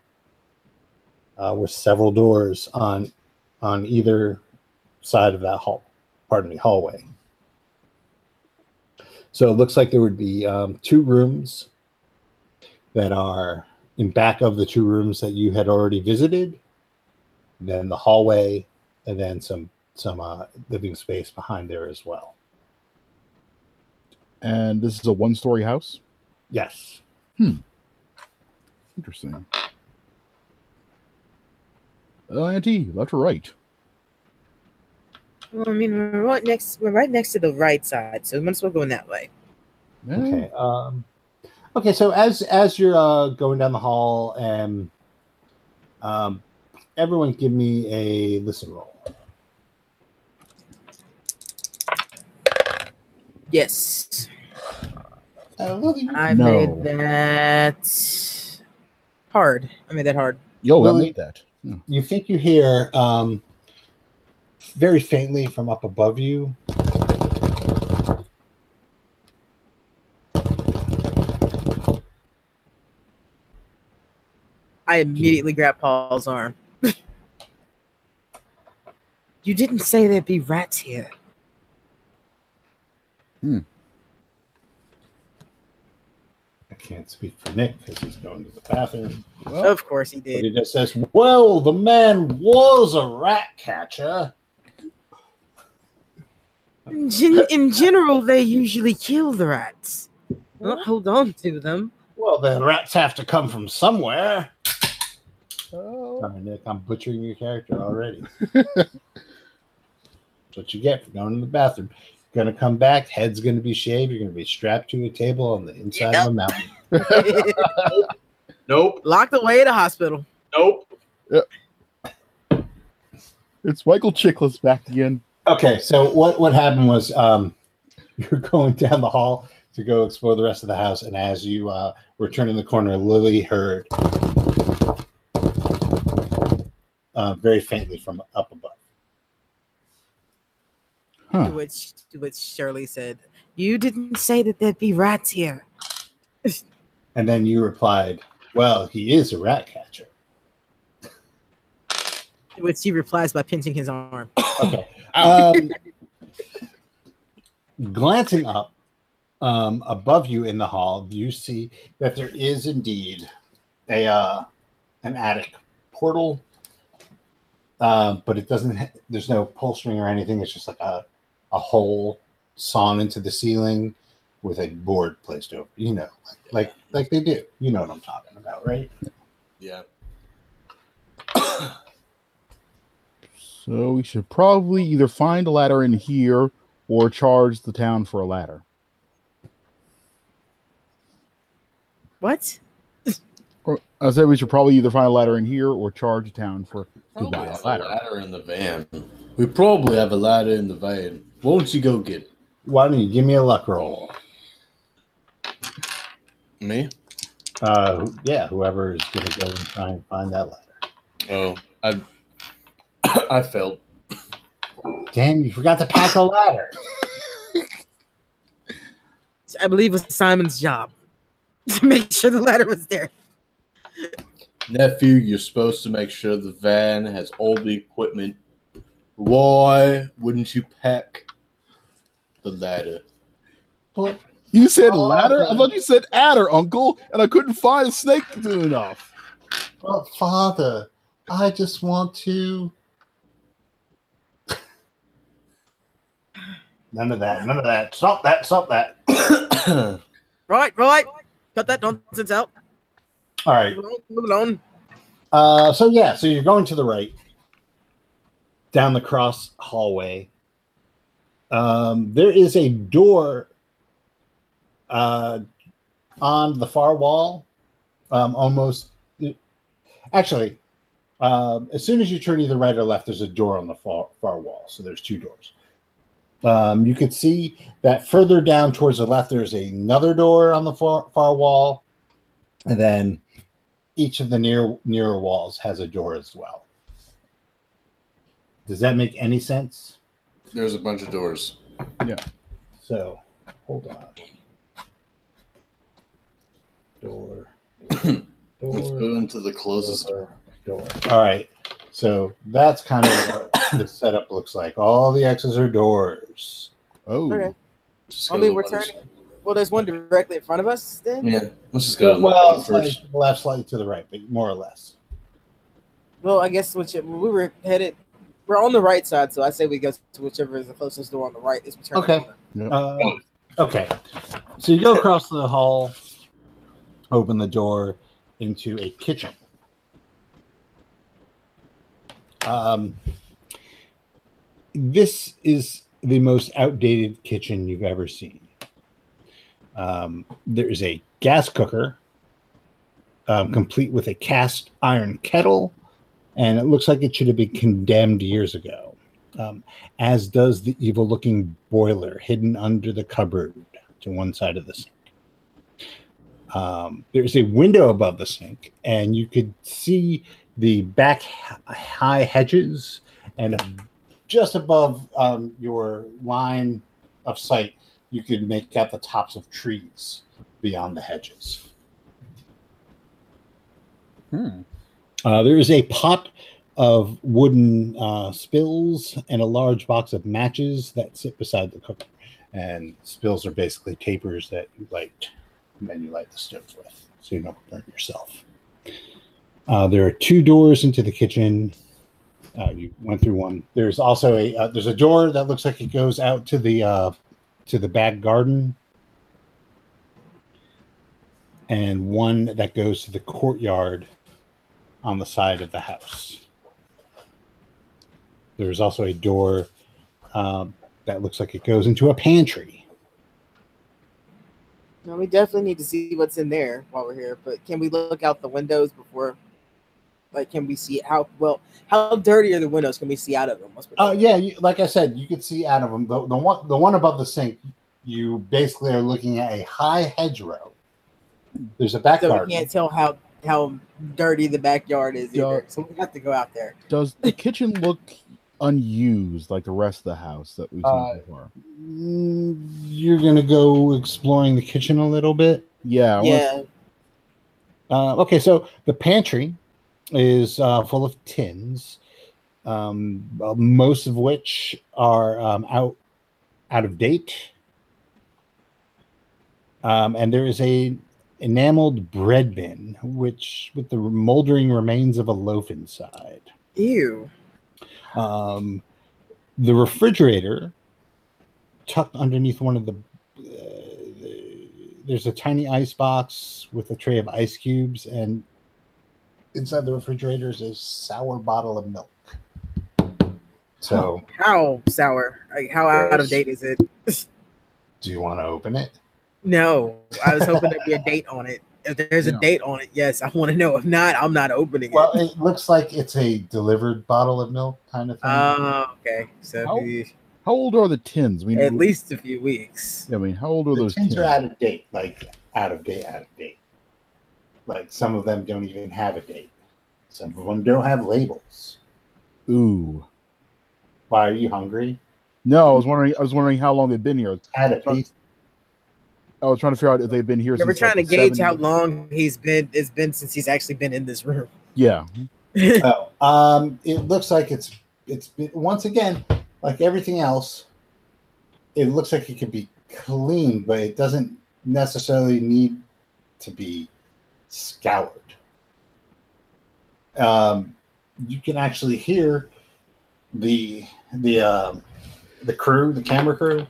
uh, with several doors on on either side of that hall. Pardon me, hallway. So it looks like there would be um, two rooms that are in back of the two rooms that you had already visited then the hallway, and then some some uh, living space behind there as well. And this is a one-story house. Yes. Hmm. Interesting. Uh, Auntie, left or right? Well, I mean, we're right next. We're right next to the right side, so we might as well go in that way. Okay. Um, okay. So as as you're uh, going down the hall, and um, everyone, give me a listen roll. Yes, Uh, I No. made that hard. I made that hard. Yo, I made that. Yeah. you think you hear um, very faintly from up above you. I immediately grabbed Paul's arm. you didn't say there'd be rats here. Hmm. I can't speak for Nick because he's going to the bathroom. Well, Of course he But did. he just says, "Well, the man was a rat catcher." In, gen- in general, they usually kill the rats. Not hold on to them. Well, the rats have to come from somewhere. oh, Sorry, Nick, I'm butchering your character already. That's what you get for going to the bathroom. You're gonna come back, head's gonna be shaved, you're gonna be strapped to a table on the inside of a mountain. Nope. Locked away at a hospital. Nope. it's Michael Chiklis back again. Okay, so what what happened was um you're going down the hall to go explore the rest of the house, and as you uh, were turning the corner, Lily heard uh, very faintly from up above. Huh. To which, to which Shirley said, "You didn't say that there'd be rats here." And then you replied, Well, he is a rat catcher. To which he replies by pinching his arm. Okay. Um, glancing up um, above you in the hall, you see that there is indeed a uh, an attic portal, uh, but it doesn't. Ha- there's no pull string or anything. It's just like a a hole sawn into the ceiling with a board placed over. You know, like like, like they do. You know what I'm talking about, right? Yeah. So we should probably either find a ladder in here or charge the town for a ladder. What? Or I said we should probably either find a ladder in here or charge the town for to Probably buy a have a ladder. ladder in the van. We probably have a ladder in the van. Won't you go get? Why don't you give me a luck roll? Me? Uh, yeah, whoever is going to go and try and find that ladder. Oh, I I failed. Damn, you forgot to pack a ladder. I believe it was Simon's job to make sure the ladder was there. Nephew, you're supposed to make sure the van has all the equipment. Why wouldn't you pack the ladder? But You said Oh, ladder? I thought you said adder, Uncle, and I couldn't find a snake soon enough. But father, I just want to. None of that. None of that. Stop that. Stop that. Right, right. Cut that nonsense out. All right. Move on. On. Uh, so yeah, so you're going to the right, down the cross hallway. Um, there is a door uh, on the far wall, um, almost. Actually, um, as soon as you turn either right or left, there's a door on the far, far wall. So there's two doors. Um, you could see that further down towards the left, there's another door on the far, far wall, and then each of the near nearer walls has a door as well. Does that make any sense? There's a bunch of doors. Yeah. So, hold on. Door. Let's go into the closest door. Door. door. All right. So that's kind of what the setup looks like. All the X's are doors. Oh, Okay. Just I mean, we're turning. Well, there's one directly in front of us. Then. Yeah, let's just go. Well, slightly to the left, slightly to the right, but more or less. Well, I guess which we were headed. We're on the right side, so I say we go to whichever is the closest door on the right. Is we turn Okay. corner. Uh, okay. So you go across the hall, open the door into a kitchen. Um, this is the most outdated kitchen you've ever seen. Um, there is a gas cooker, um, complete with a cast iron kettle, and it looks like it should have been condemned years ago. Um, as does the evil looking boiler hidden under the cupboard to one side of the sink. Um, there's a window above the sink, and you could see the back high hedges, and just above um, your line of sight, you could make out the tops of trees beyond the hedges. Hmm. Uh, there is a pot of wooden uh, spills and a large box of matches that sit beside the cooker. And spills are basically tapers that you light, and then you light the stove with, so you don't burn yourself. Uh, there are two doors into the kitchen. Uh, you went through one. There's also a uh, there's a door that looks like it goes out to the uh, to the back garden, and one that goes to the courtyard on the side of the house. There's also a door um, that looks like it goes into a pantry. No, we definitely need to see what's in there while we're here. But can we look out the windows before? Like, can we see how well? How dirty are the windows? Can we see out of them? Oh Uh, yeah, you, like I said, you could see out of them. The, the one, the one above the sink, you basically are looking at a high hedgerow. There's a back so we can't tell how how dirty the backyard is Yeah. either. So we have to go out there. Does the kitchen look unused like the rest of the house that we've seen Uh, so far? Mm, You're gonna go exploring the kitchen a little bit. Yeah. I wanna- yeah, Uh, okay, so the pantry is uh, full of tins. um, well, most of which are um, out out of date. Um, and there is a enameled bread bin, which with the moldering remains of a loaf inside. Ew. Um, the refrigerator tucked underneath one of the, uh, the there's a tiny ice box with a tray of ice cubes and inside the refrigerator is a sour bottle of milk so How sour? Like how out of date is it? do you want to open it No, I was hoping there'd be a date on it. If there's a Yeah. date on it, yes, I want to know. If not, I'm not opening well it. Well, it looks like it's a delivered bottle of milk kind of thing Oh, okay. So How- How old are the tins? I mean, at least a few weeks. I mean, how old are the those tins tins? are out of date like out of date out of date like some of them don't even have a date some of them don't have labels Ooh. why are you hungry No, I was wondering. I was wondering how long they've been here. had a piece I was trying to figure out if they've been here. Yeah, we're trying like, to the gauge how long he's been. It's been since he's actually been in this room. Yeah. Oh, um, it looks like it's it's been, once again like everything else. It looks like it could be cleaned, but it doesn't necessarily need to be scoured. Um, you can actually hear the the um, the crew, the camera crew.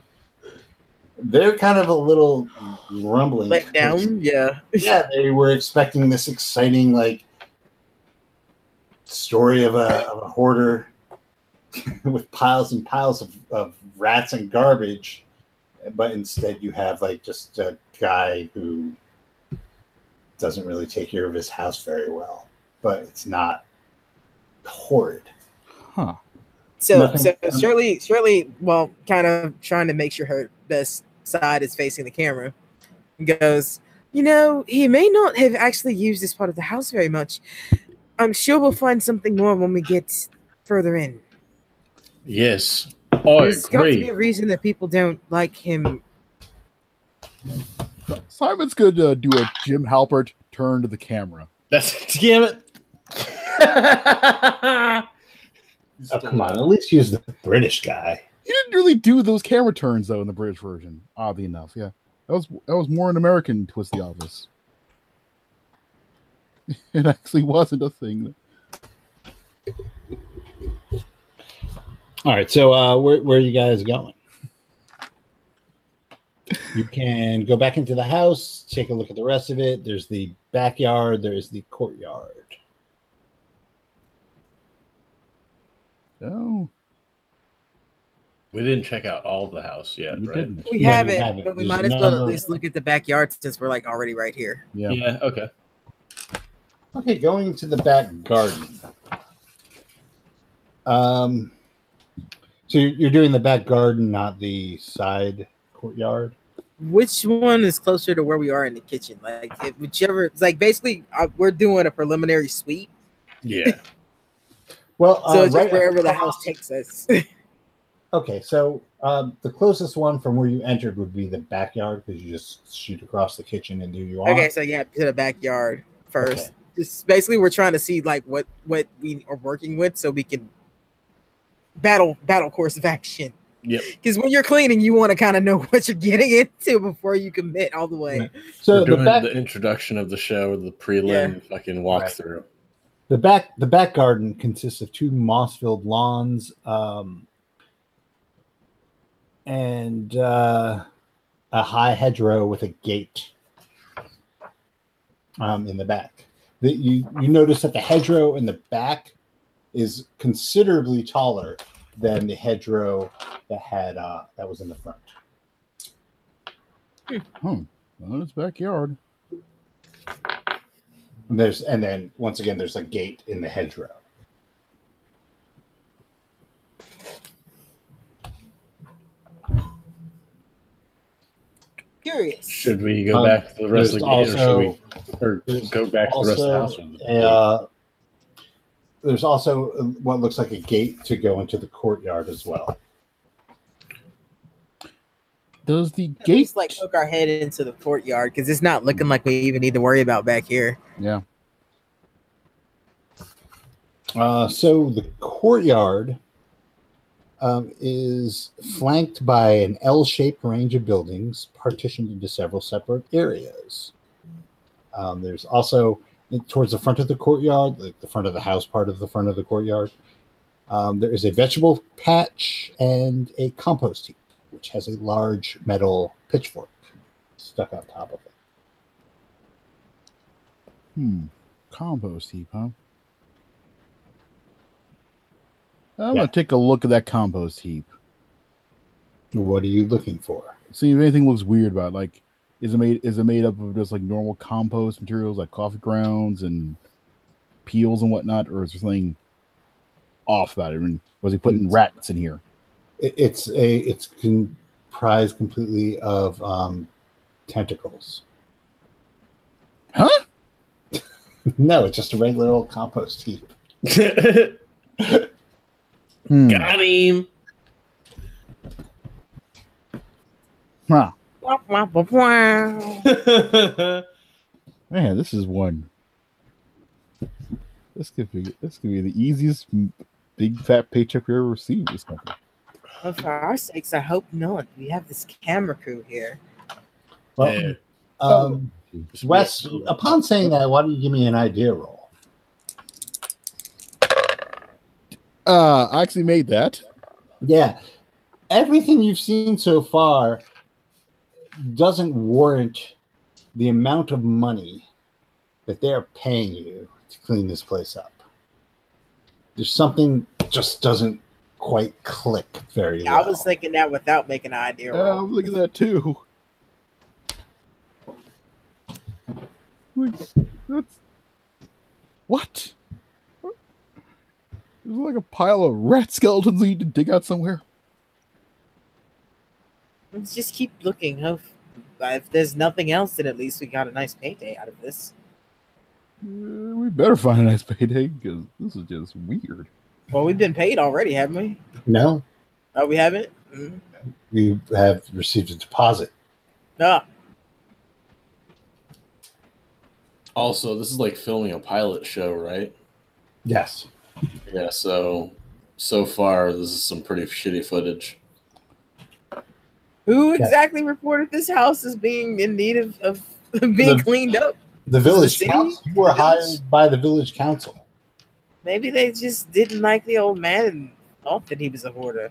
They're kind of a little rumbling. Let down. Yeah. yeah, they were expecting this exciting like story of a, of a hoarder with piles and piles of, of rats and garbage, but instead you have like just a guy who doesn't really take care of his house very well, but it's not horrid. Huh. So, Nothing- so Shirley, Shirley, well, kind of trying to make sure her best side is facing the camera, goes, you know, he may not have actually used this part of the house very much. I'm sure we'll find something more when we get further in. Yes, I There's got to be agree. a reason that people don't like him. Simon's going to uh, do a Jim Halpert turn to the camera. That's damn it. Oh, come on, at least use the British guy. He didn't really do those camera turns though in the British version. Oddly enough, yeah, that was that was more an American twist the office. It actually wasn't a thing. All right, so uh, where where are you guys going? You can go back into the house, take a look at the rest of it. There's the backyard. There's the courtyard. Oh, We didn't check out all the house yet, you right? didn't. We Yeah, have we it, have it. but we There's might as well at least look at the backyard since we're like already right here. Yeah. Yeah. Okay. Okay, going to the back garden. Um, so you're you're doing the back garden, not the side courtyard. Which one is closer to where we are in the kitchen? Like, if whichever, it's like basically uh, we're doing a preliminary sweep, Yeah. Well, so uh, it's right just wherever the house takes us. Okay, so um, the closest one from where you entered would be the backyard because you just shoot across the kitchen and do you are. okay, so yeah, to the backyard first. Okay. Just basically, we're trying to see like what what we are working with, so we can battle battle course of action. Yep. Because when you're cleaning, you want to kind of know what you're getting into before you commit all the way. Right. So We're the doing back, the introduction of the show, the prelim fucking walkthrough. the back, the back garden consists of two moss-filled lawns, um, and uh, a high hedgerow with a gate um, in the back. The, you you notice that the hedgerow in the back is considerably taller than the hedgerow that had uh, that was in the front. Hmm. Well, it's backyard. And there's and then once again there's a gate in the hedgerow. Curious. Should we go Um, back to the rest of the there's game, or should we or there's go back to the rest of the house? also uh, there's also uh, what looks like a gate to go into the courtyard as well. Does the At gate least like poke our head into the courtyard because it's not looking like we even need to worry about back here. Yeah. Uh, so the courtyard um, is flanked by an L-shaped range of buildings partitioned into several separate areas. Um, there's also towards the front of the courtyard, like the front of the house part of the front of the courtyard. Um, there is a vegetable patch and a compost heap, which has a large metal pitchfork stuck on top of it. Hmm. Compost heap, huh? I'm Yeah. gonna take a look at that compost heap. What are you looking for? See if anything looks weird about it. like is it made is it made up of just like normal compost materials like coffee grounds and peels and whatnot, or is there something off about it? I mean, was he putting rats in here? It, it's a it's comprised completely of um, tentacles. Huh? no, it's just a regular old compost heap. Hmm. Got him. Huh. Man, this is one. This could be this could be the easiest big fat paycheck we ever received. This company. Well, for our sakes, I hope not. We have this camera crew here. Well, Yeah. um, Wes, upon saying that, why don't you give me an idea roll? Uh, I actually made that. Yeah, everything you've seen so far doesn't warrant the amount of money that they're paying you to clean this place up. There's something just doesn't quite click very I well. was thinking that without making an idea. Yeah, roll. I'm looking at that too. That's what? There's like a pile of rat skeletons we need to dig out somewhere. Let's just keep looking. Hope if there's nothing else, then at least we got a nice payday out of this. Uh, we better find a nice payday because this is just weird. Well, we've been paid already, haven't we? no, Oh, we haven't. Mm. we have received a deposit. Ah, Also, this is like filming a pilot show, right? Yes. Yeah. So, so far, this is some pretty shitty footage. who Yeah. exactly reported this house as being in need of, of being The- cleaned up? The village city? council. You were hired by the village council. Maybe they just didn't like the old man and thought that he was a hoarder.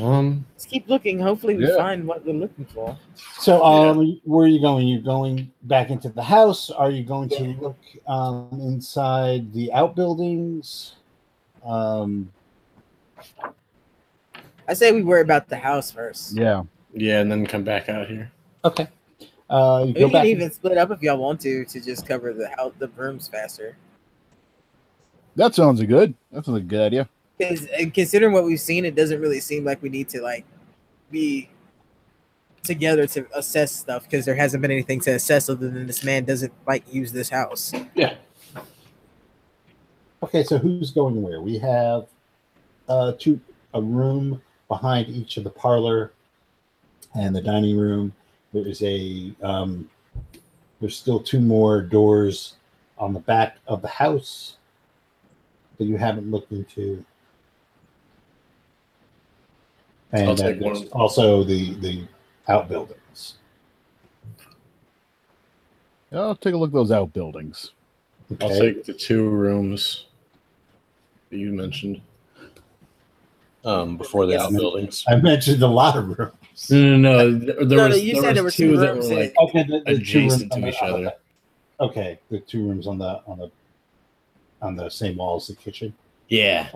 Um, Let's keep looking. Hopefully, we Yeah. find what we're looking for. So, um, where are you going? You going back into the house? Are you going to look um, inside the outbuildings? Um, I say we worry about the house first. Yeah. yeah, and then come back out here. okay. Uh, you We go can back. even split up if y'all want to to just cover the house, the rooms faster. That sounds good. That's a good idea. Because considering what we've seen, it doesn't really seem like we need to like be together to assess stuff because there hasn't been anything to assess other than this man doesn't like use this house. Yeah. Okay, so who's going where? We have uh, two a room behind each of the parlor and the dining room. There is a um, there's still two more doors on the back of the house that you haven't looked into. I'll And uh, take one. also the the outbuildings. I'll take a look at those outbuildings. I'll take the two rooms that you mentioned. Um, before the Yes. outbuildings. I mentioned a lot of rooms. No, no, no. There, there No, no, was, you there said was there were two two that rooms were like. Okay, the, the adjacent to each the- other. Okay, the two rooms on the on the on the same wall as the kitchen. Yeah.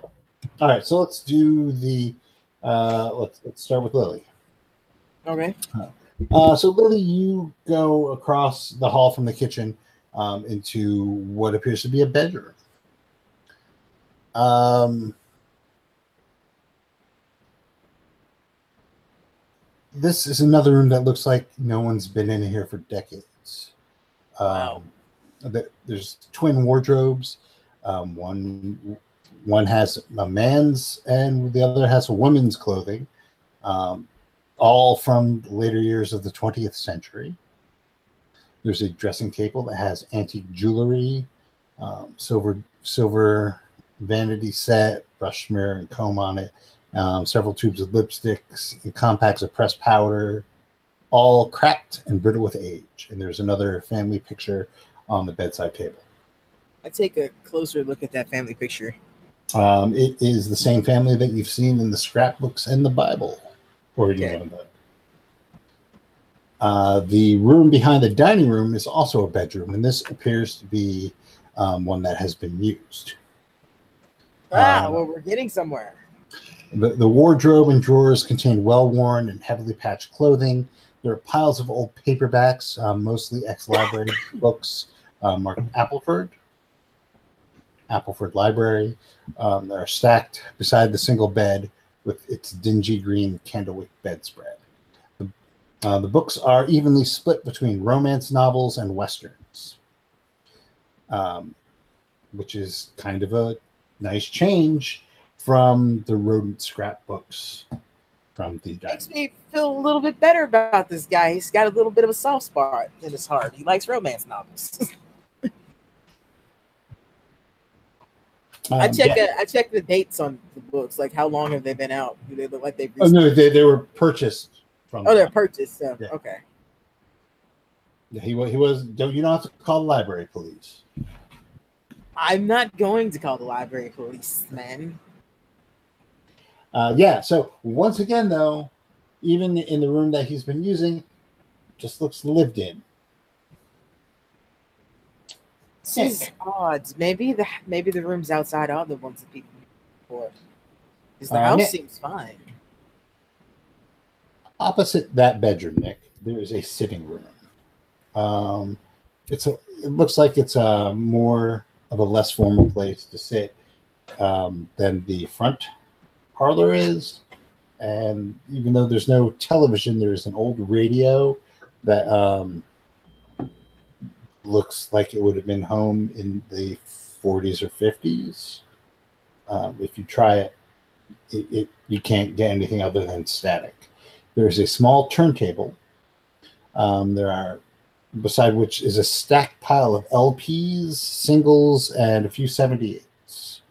All right, so let's do the uh let's let's start with Lily. Okay. Uh so Lily, you go across the hall from the kitchen um into what appears to be a bedroom. Um this is another room that looks like no one's been in here for decades. Um, Wow. There's twin wardrobes. Um, one one has a man's and the other has a woman's clothing, um, all from later years of the 20th century. There's a dressing table that has antique jewelry, um, silver silver vanity set, brush mirror, and comb on it. Um, several tubes of lipsticks, and compacts of pressed powder, all cracked and brittle with age. And there's another family picture on the bedside table. I take a closer look at that family picture. Um, it is the same family that you've seen in the scrapbooks and the Bible, or you Okay. know the. Uh, the room behind the dining room is also a bedroom, and this appears to be um, one that has been used. Ah, Um, well, we're getting somewhere. The, the wardrobe and drawers contain well worn and heavily patched clothing. There are piles of old paperbacks, um, mostly ex library books uh, marked Appleford. Appleford Library. Um, they are stacked beside the single bed with its dingy green candlewick bedspread. The, uh, the books are evenly split between romance novels and westerns, um, which is kind of a nice change from the rodent scrapbooks from the Makes me feel a little bit better about this guy. He's got a little bit of a soft spot in his heart. He likes romance novels. I Um, check yeah. I check the dates on the books. Like how long have they been out? Do they look like they've Oh no, they, they were purchased from. Oh, they're purchased. So, Yeah. Okay. he was. He was. Don't you don't have to call the library police. I'm not going to call the library police, man. Uh, yeah. So once again, though, even in the room that he's been using, just looks lived in. This is odd. Maybe the maybe the rooms outside are the ones that people use for. Because the Uh, house Nick- seems fine. Opposite that bedroom, Nick, there is a sitting room. Um, it's a. It looks like it's a more of a less formal place to sit um, than the front parlor is. And even though there's no television, there's an old radio that um, looks like it would have been home in the 40s or 50s. Um, if you try it, it, it, you can't get anything other than static. There's a small turntable. Um, there are, beside which is a stacked pile of LPs, singles, and a few 78s.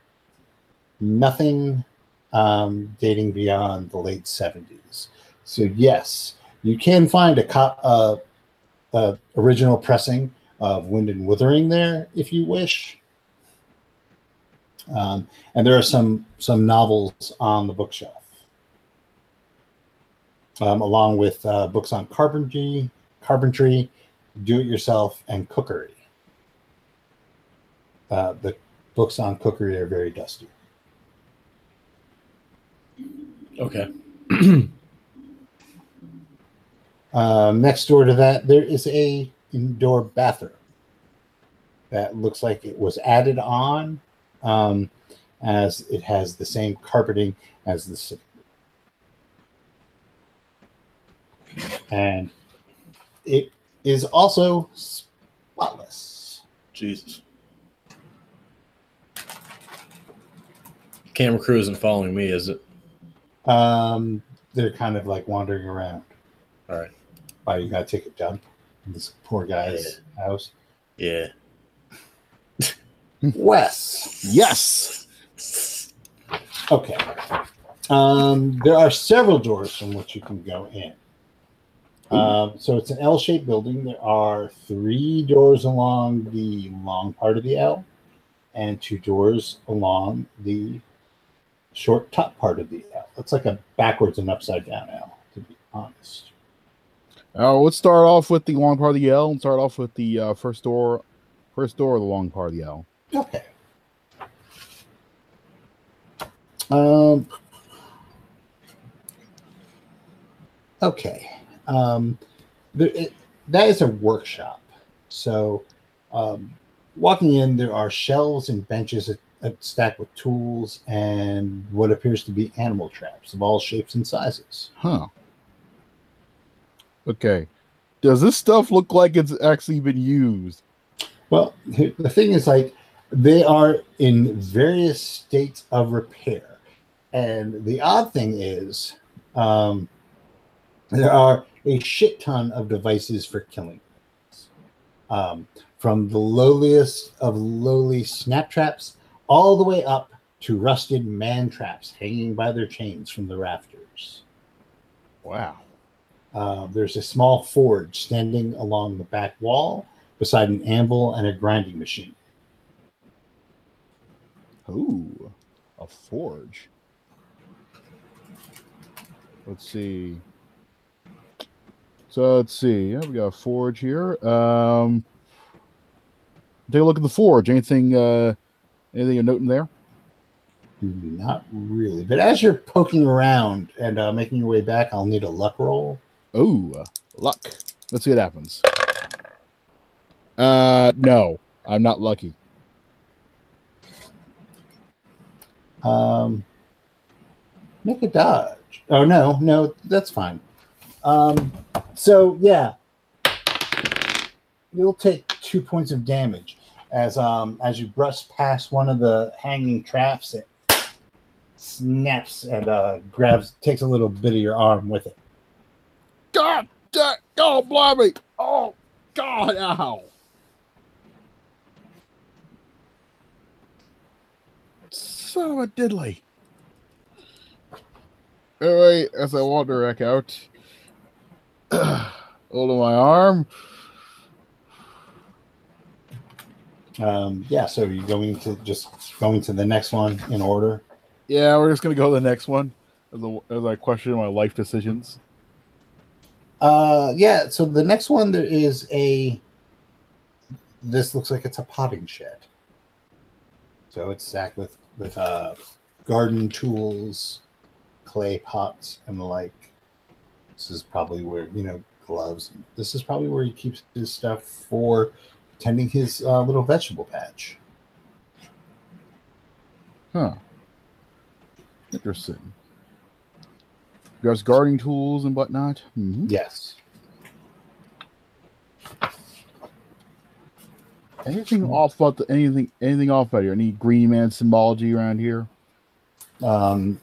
Nothing um, dating beyond the late 70s. So, yes, you can find a, co- uh, uh, original pressing of Wind and Wuthering there if you wish. Um, and there are some some novels on the bookshelf, um, along with uh, books on carpentry, carpentry, do-it-yourself, and cookery. Uh, the books on cookery are very dusty. Okay. Um, next door to that, there is a indoor bathroom that looks like it was added on, um, as it has the same carpeting as the city. and it is also spotless. Jesus. Camera crew isn't following me, is it? Um, they're kind of like wandering around. All right. Why you gotta take a dump in this poor guy's house? Yeah. Wes. Yes. Okay. Um, there are several doors from which you can go in. Um, so it's an L-shaped building. There are three doors along the long part of the L, and two doors along the short top part of the L. It's like a backwards and upside down L, to be honest. Uh, let's start off with the long part of the L and start off with the uh, first door, first door of the long part of the L. Okay. Um. Okay. Um, there, it, that is a workshop. So, um, walking in, there are shelves and benches that- that stacked with tools and what appears to be animal traps of all shapes and sizes. Huh. Okay. Does this stuff look like it's actually been used? Well, the thing is, like, they are in various states of repair. And the odd thing is, um, there are a shit ton of devices for killing. um, from the lowliest of lowly snap traps all the way up to rusted man traps hanging by their chains from the rafters. Wow. Uh, there's a small forge standing along the back wall beside an anvil and a grinding machine. Ooh, a forge. Let's see. So let's see. Yeah, we got a forge here. Um, take a look at the forge. Anything? Uh, anything you're noting there? Not really, but as you're poking around and uh, making your way back, I'll need a luck roll. Ooh, luck. Let's see what happens. Uh, no, I'm not lucky. Um, make a dodge. Oh no, no, that's fine. Um, so yeah, you'll take two points of damage as um as you brush past one of the hanging traps. It snaps and uh grabs, takes a little bit of your arm with it. God, da- oh, blimey! Oh, God, ow! Son of a diddly! All right, as I wander back out, hold on my arm. Um, yeah, so you're going to just going to the next one in order. Yeah, we're just gonna go to the next one as, a, as I question my life decisions. Uh, yeah. So the next one there is a. This looks like it's a potting shed. So it's stacked with with uh, garden tools, clay pots, and the like. This is probably where you know gloves. This is probably where he keeps his stuff for tending his uh, little vegetable patch. Huh. Interesting. There's gardening tools and whatnot. Mhm. Yes. Anything off about the anything anything off about here? Any green man symbology around here? Um,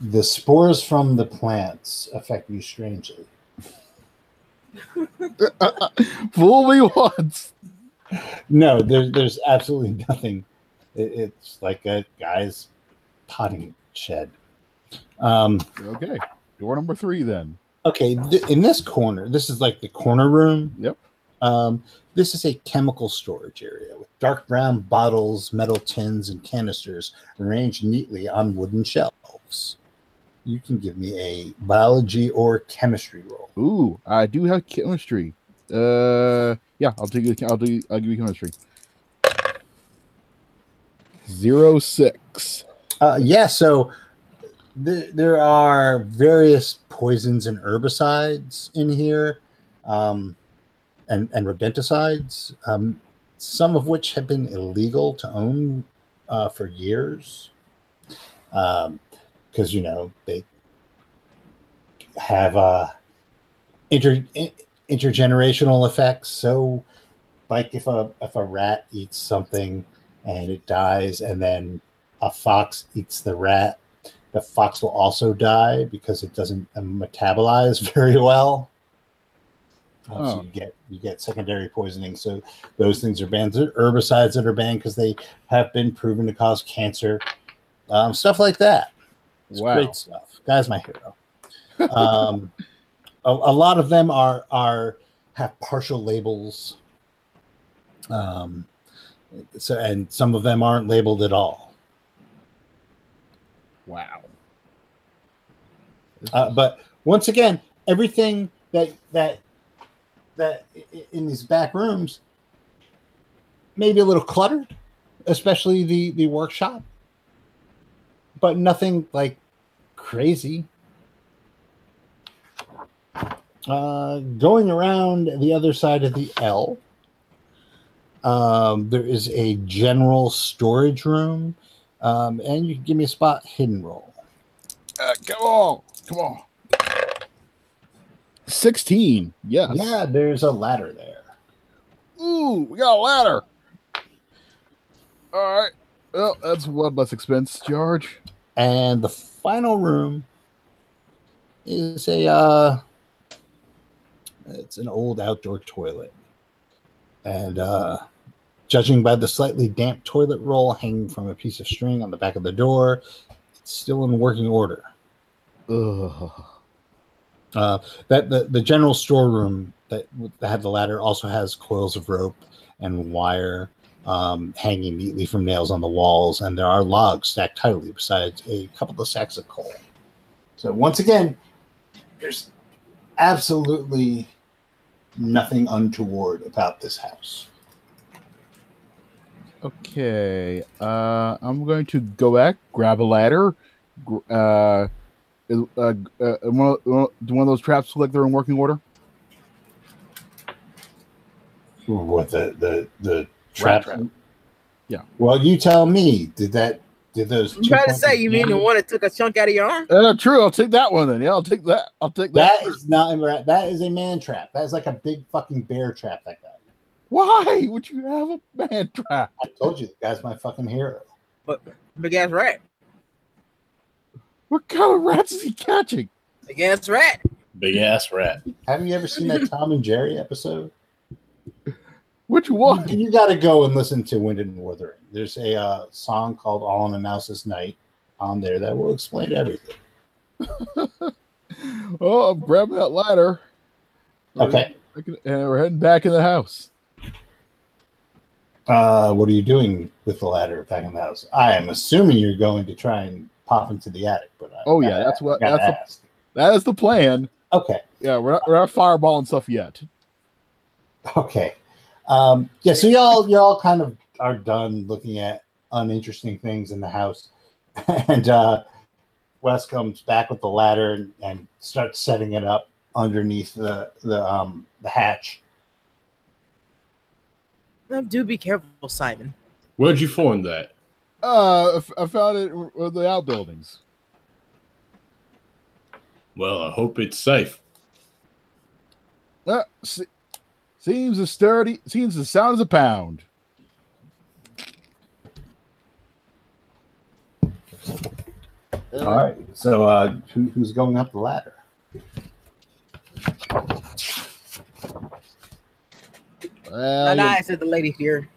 the spores from the plants affect you strangely. Fool me once. No, there's there's absolutely nothing. It, it's like a guy's potting shed. Um, Okay. Door number three then. okay, th- in this corner, this is like the corner room. Yep. Um, this is a chemical storage area with dark brown bottles, metal tins, and canisters arranged neatly on wooden shelves. You can give me a biology or chemistry roll. Ooh, I do have chemistry. Uh, yeah, I'll take you. I'll do. I'll give you chemistry. Zero six. Uh, yeah, so th- there are various poisons and herbicides in here, um, and and rodenticides. Um, some of which have been illegal to own uh, for years, because you know they have uh, inter in- intergenerational effects. So, like if a if a rat eats something and it dies, and then a fox eats the rat, the fox will also die because it doesn't uh, metabolize very well. Oh. So you get you get secondary poisoning. So those things are banned. There are herbicides that are banned because they have been proven to cause cancer, um, stuff like that. It's Wow. great stuff. Guy's my hero. Um, a, a lot of them are are have partial labels. Um, so and some of them aren't labeled at all. Wow. Uh, but once again, everything that that that in these back rooms maybe a little cluttered, especially the the workshop, but nothing like crazy. Uh, going around the other side of the L, um, there is a general storage room, um, and you can give me a spot hidden roll. Uh, come on, come on. Sixteen. Yes. Yeah, there's a ladder there. Ooh, we got a ladder. All right. Well, that's one less expense George. And the final room is a uh it's an old outdoor toilet. And uh, judging by the slightly damp toilet roll hanging from a piece of string on the back of the door, it's still in working order. Ugh. Uh, that the, the general storeroom that, that had the ladder also has coils of rope and wire um, hanging neatly from nails on the walls, and there are logs stacked tidily besides a couple of sacks of coal. So once again, there's absolutely nothing untoward about this house. Okay. Uh, I'm going to go back, grab a ladder. Uh, is- uh, uh, one of, one do one of those traps look like they're in working order? What the the the trap? trap. Yeah. Well, you tell me. Did that? Did those? I'm trying to say, you mean the one that took a chunk out of your arm? Uh, true. I'll take that one then. Yeah, I'll take that. I'll take that. That is not. That is a man trap. That is like a big fucking bear trap. That guy. Why would you have a man trap? I told you, the guy's my fucking hero. But Big ass rat. What kind of rats is he catching? Big ass rat. Big ass rat. Haven't you ever seen that Tom and Jerry episode? Which one? You got to go and listen to Wind and Wuthering. There's a uh, song called All on a Mouse's Night on there that will explain everything. Oh, I'm grabbing that ladder. Okay. And we're heading back in the house. Uh, what are you doing with the ladder back in the house? I am assuming you're going to try and pop into the attic, but I Oh, yeah, that's what- that's ask. That is the plan. okay. Yeah, we're not, we're not fireballing stuff yet. Okay. Um, yeah, so y'all y'all kind of are done looking at uninteresting things in the house. And uh Wes comes back with the ladder and, and starts setting it up underneath the the um the hatch. Now, do be careful, Simon. Where'd you find that? Uh, I f- I found it with the outbuildings. Well, I hope it's safe. Uh, se- seems as sturdy, seems as sound as a pound. All right. So uh who, who's going up the ladder? Well, and you- I said the lady here.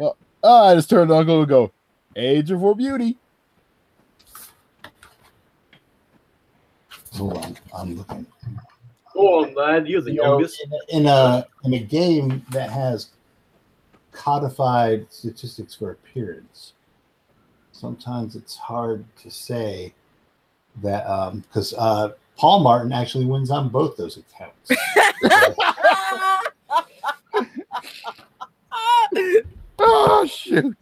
oh, I just turned to Uncle and go, age of for beauty. Hold on, I'm looking. Go on, lad. You're the You know, youngest. in, a, in a in a game that has codified statistics for appearance, sometimes it's hard to say that because uh, Paul Martin actually wins on both those accounts. Oh shoot!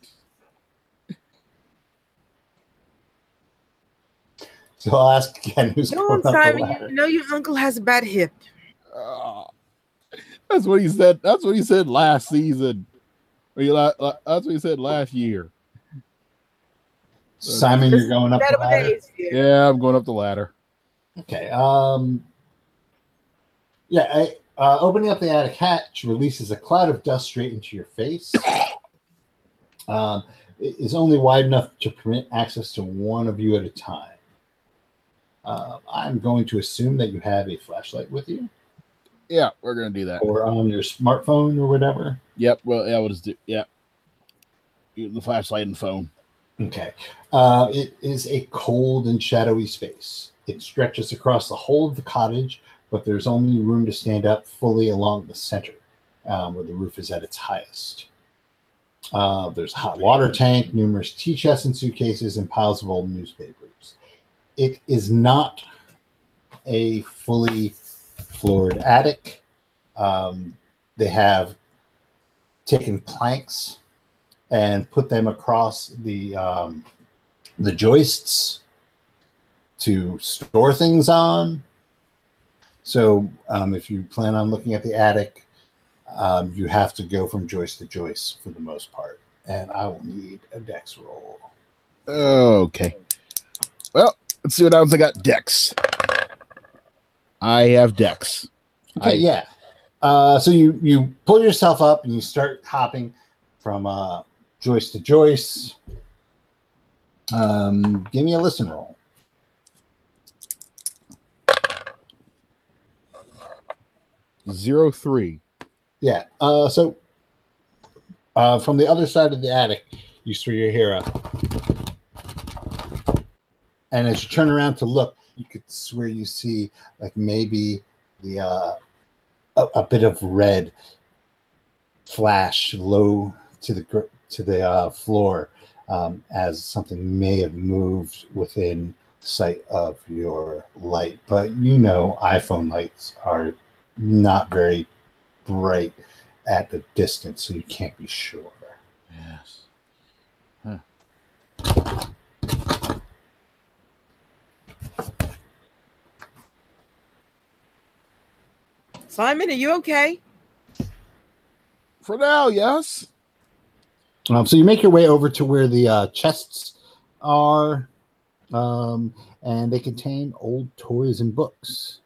so I'll ask again who's Come going on, up the Simon. You know your uncle has a bad hip. Ah. that's what he said. That's what he said last season. Or you la- la- That's what he said last year. Simon, you're going up the Better ladder. days. Yeah, I'm going up the ladder. Okay. Um. Yeah. I, uh, opening up the attic hatch releases a cloud of dust straight into your face. Um, it is only wide enough to permit access to one of you at a time. Uh, I'm going to assume that you have a flashlight with you, Yeah, we're gonna do that. or on your smartphone, or whatever. Yep. Well, yeah, we'll just do. Yeah, the flashlight and phone. Okay. Uh, it is a cold and shadowy space. It stretches across the whole of the cottage, but there's only room to stand up fully along the center, um, where the roof is at its highest. Uh, there's a hot water tank, numerous tea chests and suitcases, and piles of old newspapers. It is not a fully floored attic. Um, they have taken planks and put them across the um, the joists to store things on. So um, if you plan on looking at the attic, um, you have to go from joist to joist for the most part. And I will need a dex roll. Okay. Well, let's see what else I got. Dex. I have Dex. Okay, I- yeah. Uh, so you you pull yourself up and you start hopping from uh, joist to joist. Um, give me a listen roll. Zero three. Yeah. Uh, so Uh, from the other side of the attic, you see your hero. And as you turn around to look, you could swear you see like maybe the uh, a, a bit of red flash low to the to the uh, floor um, as something may have moved within sight of your light. But you know, iPhone lights are not very bright at the distance, so you can't be sure. Yes. Simon, are you okay? For now, yes. Um, so you make your way over to where the uh, chests are, um, and they contain old toys and books.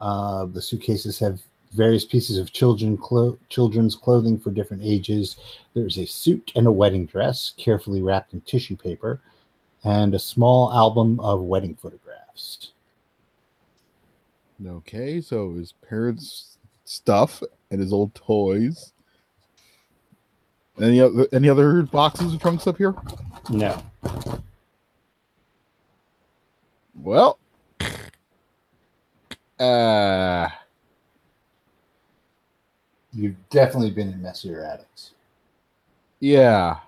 Uh, the suitcases have various pieces of children clo- children's clothing for different ages. There's a suit and a wedding dress, carefully wrapped in tissue paper, and a small album of wedding photographs. Okay, so his parents' stuff and his old toys. Any other any other boxes and trunks up here? No, Well, uh, you've definitely been in messier attics. yeah.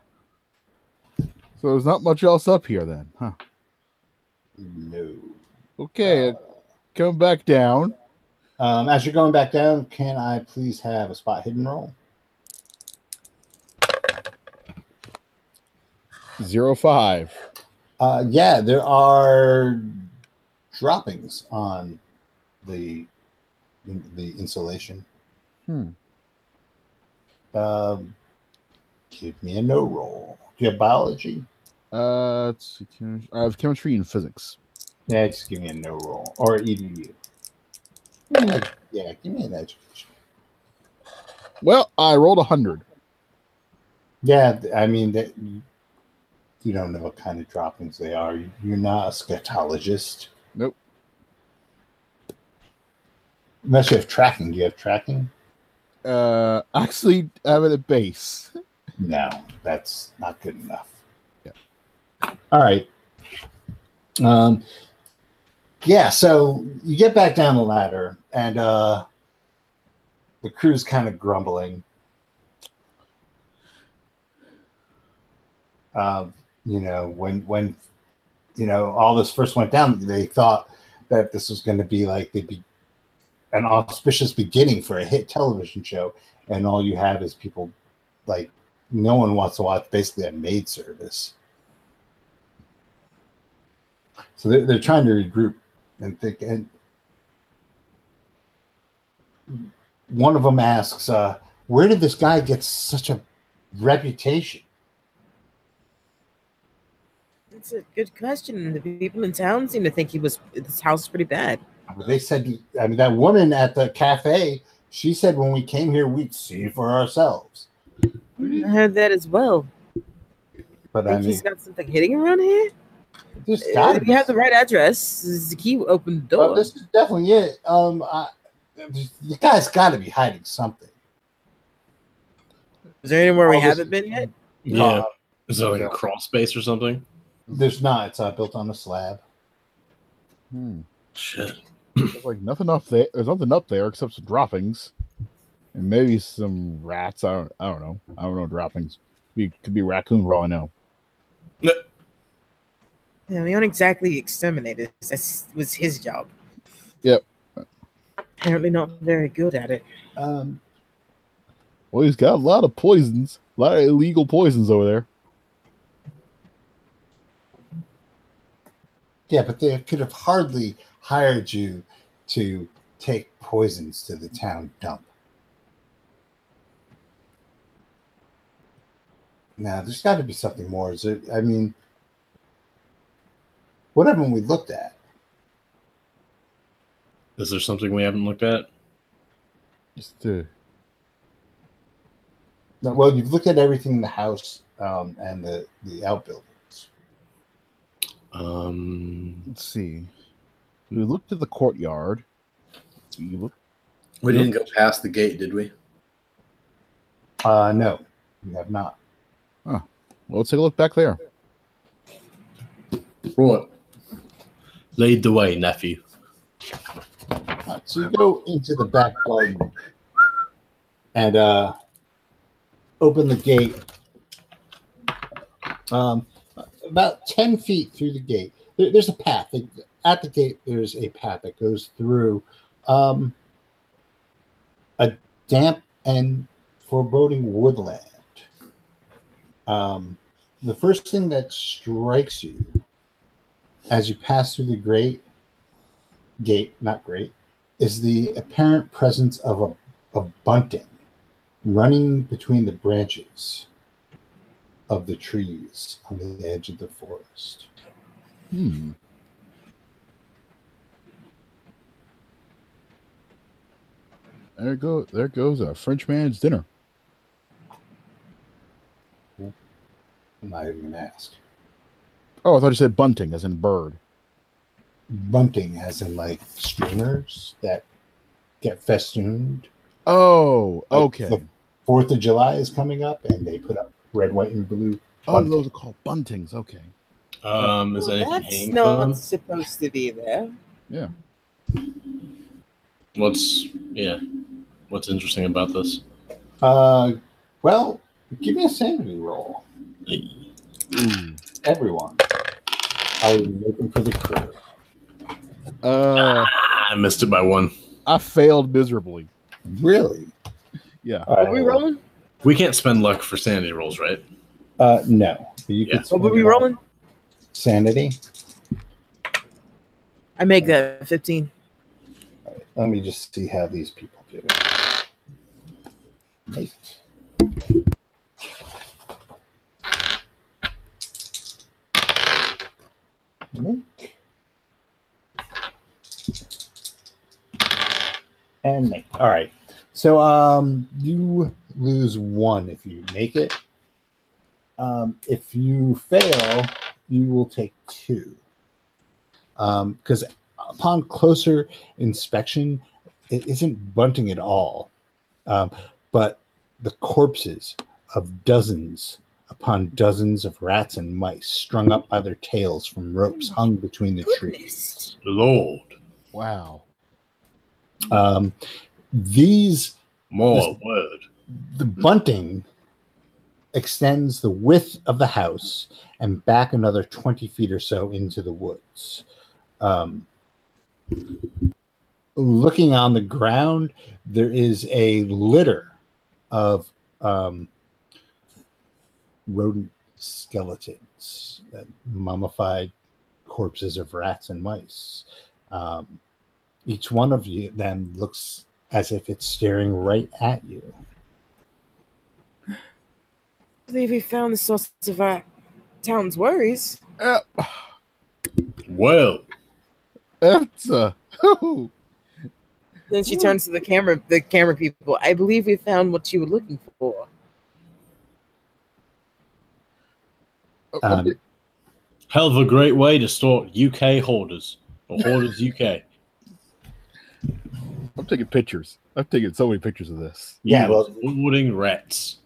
So there's not much else up here then, huh? No. Okay, come back down. Um, as you're going back down, can I please have a spot hidden roll? Zero five. Uh, yeah, there are droppings on the the insulation. Hmm. Um, give me a know roll. Do you have biology? Uh, let's see, I have chemistry and physics. Yeah, just give me a know roll or EDU. Give me Yeah, give me an education. Well, I rolled a hundred. Yeah, I mean that you don't know what kind of droppings they are. You're not a scatologist. Nope. Unless you have tracking. Do you have tracking? Uh, actually, I have it at base. No, that's not good enough. Yeah. All right. Um yeah, so you get back down the ladder and uh the crew's kind of grumbling. Um, you know, when when you know all this first went down, they thought that this was going to be like they'd be an auspicious beginning for a hit television show, and all you have is people like no one wants to watch basically a maid service. So they're, they're trying to regroup and think. And one of them asks, uh, "Where did this guy get such a reputation?" That's a good question. The people in town seem to think he was this house pretty bad. They said, "I mean, that woman at the cafe." She said, "When we came here, we'd see for ourselves." I heard that as well. But I I think mean, he's got something hitting around here. there's Uh, got If you have the right address, is the key open the Well, door. this is definitely it. Um, I, the guy's got to be hiding something. Is there anywhere we all this- haven't been yet? Yeah. Uh, Is there like a crawl space or something? there's not. It's uh, built on a slab. Hmm. Shit. There's like nothing up there. There's nothing up there except some droppings, and maybe some rats. I don't. I don't know. I don't know droppings. Be could be raccoon for all I know. Yeah, we aren't exactly exterminators. That was his job. Yep. Apparently not very good at it. Um, Well, he's got a lot of poisons, a lot of illegal poisons over there. yeah, but they could have hardly hired you to take poisons to the town dump. Now, there's got to be something more. Is it? I mean, what haven't we looked at? Is there something we haven't looked at? Just to No, Well, you've looked at everything in the house um, and the the outbuildings. Um, let's see. We looked at the courtyard. We looked. We didn't go past the gate, did we? Uh, no, we have not. Well, let's take a look back there. Right. Lead the way, nephew. Alright, so you go into the back garden and uh, open the gate. Um, about 10 feet through the gate, there, there's a path. At the gate, there's a path that goes through um, a damp and foreboding woodland. Um, the first thing that strikes you as you pass through the great gate, not great, is the apparent presence of a bunting running between the branches of the trees on the edge of the forest. Hmm. There go. There goes a Frenchman's dinner. I'm not even gonna ask. Oh, I thought you said bunting, as in bird. Bunting, as in like streamers that get festooned. Oh, Like okay. The Fourth of July is coming up, and they put up red, white, and blue. Oh, those are called buntings. Okay. Um, is Well, anything that's not from? supposed to be there. Yeah. What's yeah? What's interesting about this? Uh, well, give me a sanity roll, Ooh. everyone. I'm looking for the crew. Uh, I missed it by one. I failed miserably. Really? Yeah. All Are we rolling? We can't spend luck for sanity rolls, right? Uh, no. You Yeah. could What were we rolling? Sanity. I make that 15. Let me just see how these people do. Nice. Make. And make. All right. So um you lose one if you make it. Um, if you fail, you will take two. Um, because upon closer inspection, it isn't bunting at all, um, but the corpses of dozens upon dozens of rats and mice strung up by their tails from ropes hung between the trees. Lord, Wow. Um, these more word. the bunting extends the width of the house and back another 20 feet or so into the woods. Um, looking on the ground, there is a litter of um, rodent skeletons, mummified corpses of rats and mice. Um, each one of you them looks as if it's staring right at you. I believe we found the source of our town's worries. Uh, Well, that's uh. Then she turns to the camera, the camera people. I believe we found what you were looking for. Um, hell of a great way to store UK hoarders or hoarders UK. I'm taking pictures. I've taken so many pictures of this. Yeah, You well- hoarding rats.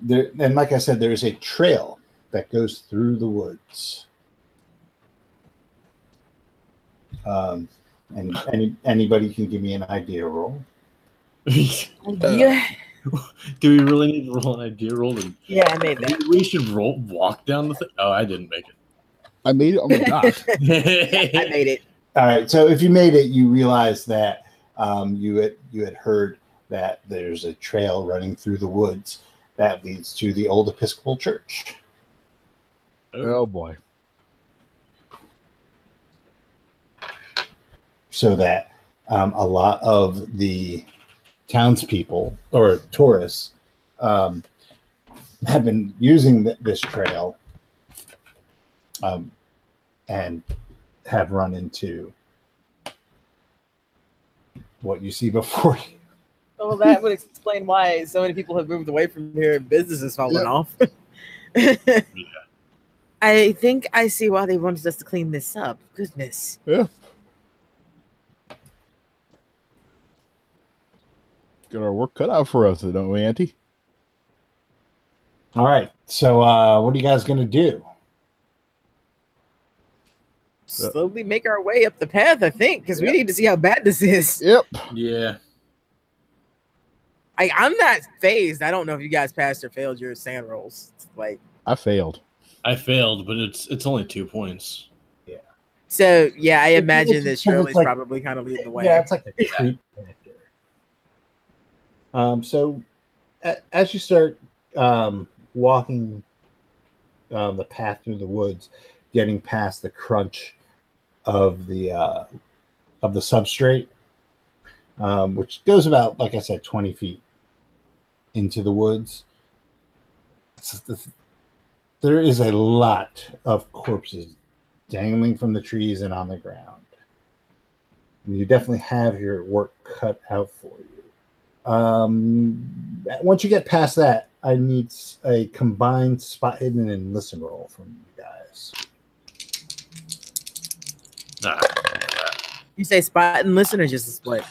there and like I said, there is a trail that goes through the woods. Um, and any anybody can give me an idea roll. yeah, Do we really need to roll an idea roll? And yeah, I made that. Maybe we should roll walk down the thing. Oh, I didn't make it. I made it on the dot. I made it. All right, so if you made it, you realize that um, you had you had heard that there's a trail running through the woods that leads to the old Episcopal Church. oh boy. So that um, a lot of the townspeople or tourists um, have been using th- this trail um, and have run into what you see before you. Well, that would explain why so many people have moved away from here and business has fallen Yeah. off. I think I see why they wanted us to clean this up. Goodness. Got our work cut out for us, don't we, Auntie? All right. So, uh, what are you guys gonna do? Slowly make our way up the path, I think, because we need to see how bad this is. Yep. Yeah. I, I'm not phased. I don't know if you guys passed or failed your sand rolls. Like, I failed. I failed, but it's it's only two points. Yeah. So yeah, I imagine it's- that it's Shirley's like- probably kind of leading the way. Yeah, it's like a creep character. Um, so a- as you start um, walking um, the path through the woods, getting past the crunch of the uh, of the substrate, um, which goes about, like I said, twenty feet into the woods. Just- There is a lot of corpses dangling from the trees and on the ground you definitely have your work cut out for you. Um, once you get past that, I need a combined spot hidden and listen roll from you guys. Nah, You say spot and listen or just a split?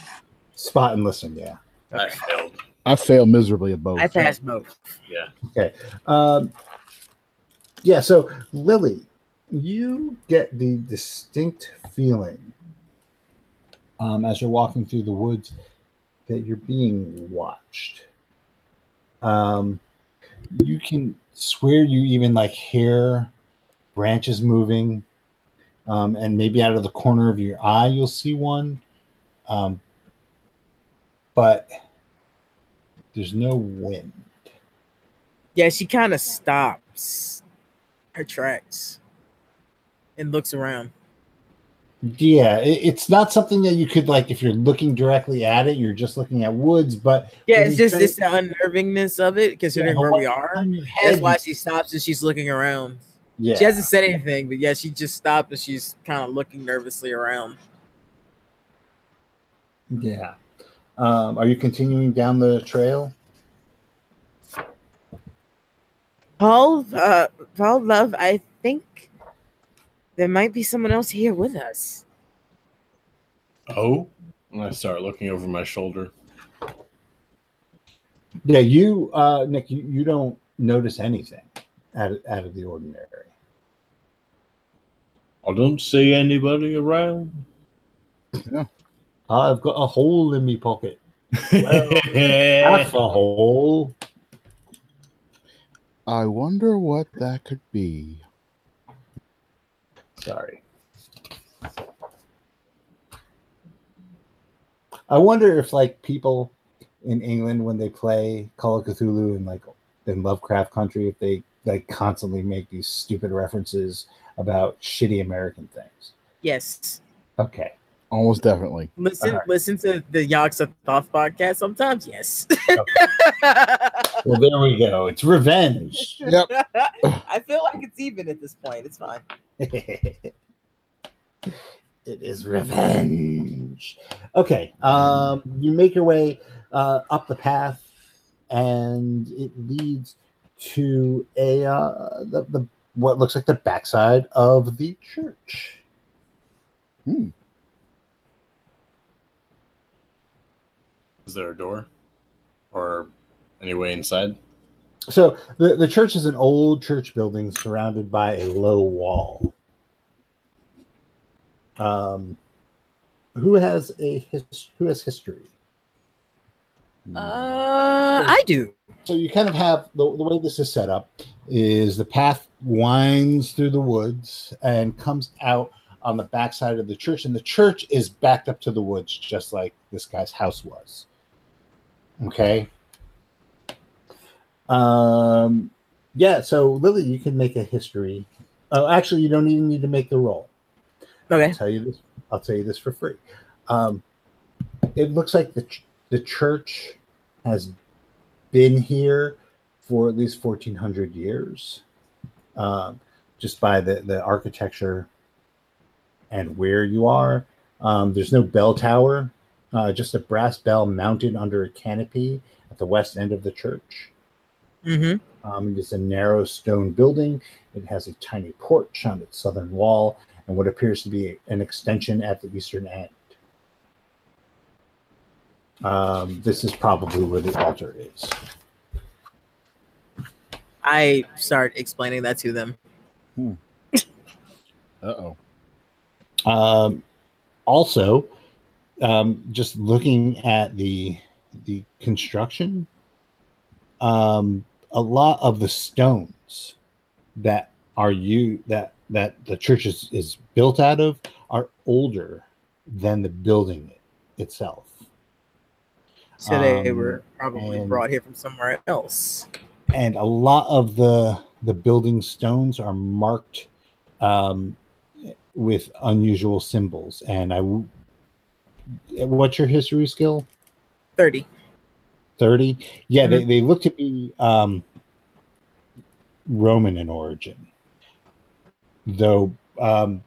Spot and listen, yeah. I failed. I failed miserably at both. I passed both. Yeah. Okay. Um, yeah, so Lily, you get the distinct feeling um, as you're walking through the woods that you're being watched. Um, you can swear you even like hear branches moving, um, and maybe out of the corner of your eye you'll see one, um, but there's no wind. Yeah, she kind of stops her tracks and looks around. Yeah, it, it's not something that you could like if you're looking directly at it, you're just looking at woods, but Yeah, it's just try- it's the unnervingness of it, considering Yeah, where we are. That's why she stops and she's looking around. yeah. She hasn't said anything, but yeah, she just stopped and she's kind of looking nervously around. yeah. Um, are you continuing down the trail? Paul, uh, Paul, love, I think there might be someone else here with us. Oh, and I start looking over my shoulder. Yeah, you, uh, Nick, you, you don't notice anything out of, out of the ordinary. I don't see anybody around. I've got a hole in me pocket. That's a hole. I wonder what that could be. Sorry. I wonder if like people in England when they play Call of Cthulhu and like in Lovecraft country, if they like constantly make these stupid references about shitty American things. Yes. Okay. Almost definitely. Listen, Alright. listen to the Yaksa Thoth podcast sometimes. Yes. Well, there we go. It's revenge. Yep. I feel like it's even at this point. It's fine. it is revenge. Okay. Um, you make your way uh, up the path, and it leads to a uh, the, the what looks like the backside of the church. Is there a door or any way inside? So the, the church is an old church building surrounded by a low wall. Um, who has a his, who has history? Uh, I do. so you kind of have the, the way this is set up is the path winds through the woods and comes out on the backside of the church and the church is backed up to the woods just like this guy's house was okay um yeah so lily you can make a history oh actually you don't even need to make the roll Okay. I'll tell you this. I'll tell you this for free. Um, it looks like the ch- the church has been here for at least fourteen hundred years, um, just by the the architecture and where you are. Um, there's no bell tower, uh, just a brass bell mounted under a canopy at the west end of the church. Mm-hmm. Um, it is a narrow stone building. It has a tiny porch on its southern wall and what appears to be an extension at the eastern end. Um, this is probably where the altar is. I start explaining that to them. Uh oh. Um, also, um, just looking at the the construction, um, a lot of the stones that are you that that the church is, is built out of are older than the building itself. So they Um, were probably and- brought here from somewhere else. and a lot of the the building stones are marked um, with unusual symbols. And I, what's your history skill? 30. Thirty. Yeah, they, they look to be um, Roman in origin, though. Um,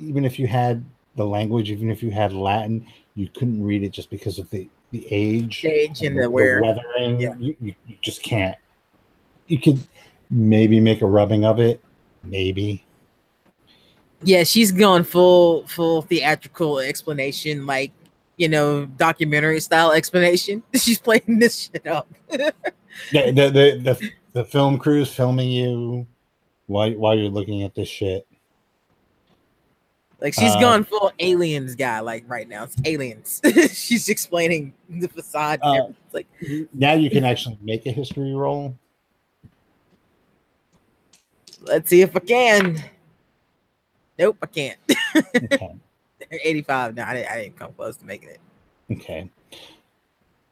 even if you had the language, even if you had Latin, you couldn't read it just because of the the age Age and the, the wear. weathering. Yeah. You, you, you just can't. You could maybe make a rubbing of it, maybe. Yeah, she's gone full full theatrical explanation, like you know, documentary style explanation. She's playing this shit up. The the the, the, the film crew's filming you while while you're looking at this shit. Like she's Uh, gone full aliens guy, like right now. It's aliens. she's explaining the facade. Uh, like Now you can actually make a history roll. let's see if I can. Nope, I can't. Okay. 85. No, I didn't, I didn't come close to making it. Okay.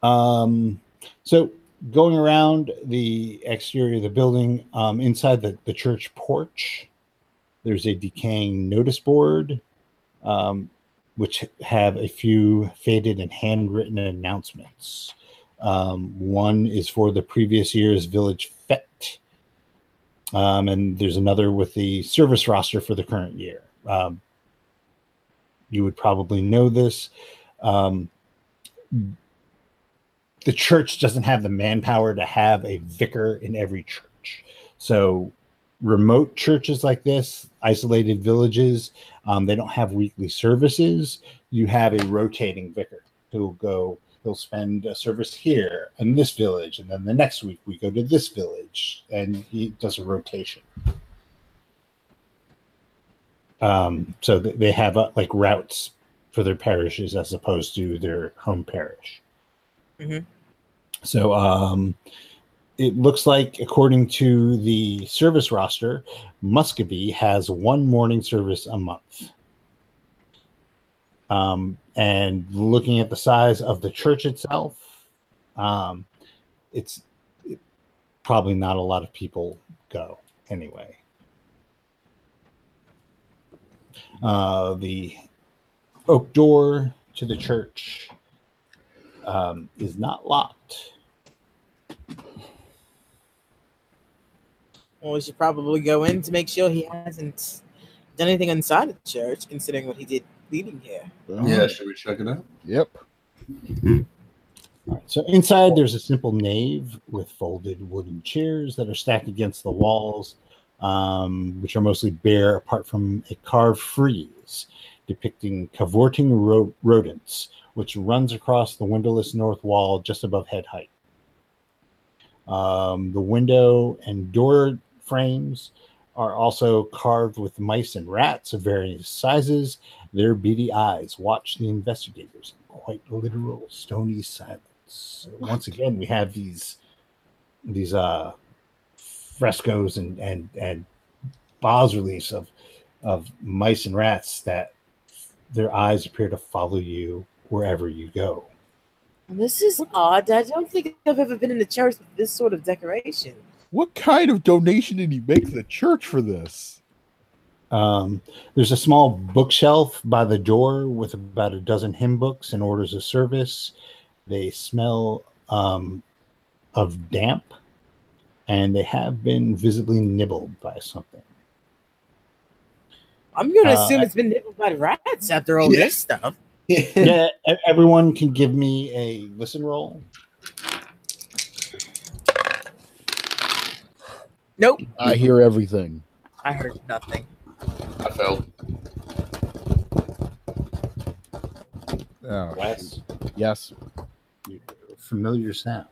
Um, so going around the exterior of the building, um, inside the, the church porch, there's a decaying notice board, um, which have a few faded and handwritten announcements. Um, one is for the previous year's village. Um, and there's another with the service roster for the current year. Um, you would probably know this. Um, the church doesn't have the manpower to have a vicar in every church. So, remote churches like this, isolated villages, um, they don't have weekly services. You have a rotating vicar who'll go, he'll spend a service here in this village, and then the next week we go to this village, and he does a rotation. Um, so th- they have uh, like routes for their parishes as opposed to their home parish. Mhm. So um, it looks like, according to the service roster, Muscovy has one morning service a month. Um, and looking at the size of the church itself, um, it's it, probably not a lot of people go anyway. Uh, the oak door to the church um, is not locked. Well, we should probably go in to make sure he hasn't done anything inside the church, considering what he did leaving here. Yeah, should we check it out? Yep. All right, so inside, there's a simple nave with folded wooden chairs that are stacked against the walls, um, which are mostly bare, apart from a carved frieze depicting cavorting ro- rodents, which runs across the windowless north wall just above head height. Um, the window and door frames are also carved with mice and rats of various sizes. Their beady eyes watch the investigators in quite literal stony silence. Once again, we have these these uh, frescoes and and and bas reliefs of of mice and rats that their eyes appear to follow you wherever you go. This is odd. I don't think I've ever been in a church with this sort of decoration. What kind of donation did he make to the church for this? Um, there's a small bookshelf by the door with about a dozen hymn books and orders of service. They smell um, of damp, and they have been visibly nibbled by something. I'm going to Uh, assume it's been nibbled by rats after all Yeah. this stuff. yeah, everyone can give me a listen roll. Nope. I hear everything. I heard nothing. I felt. Oh, Wes, yes. familiar sound.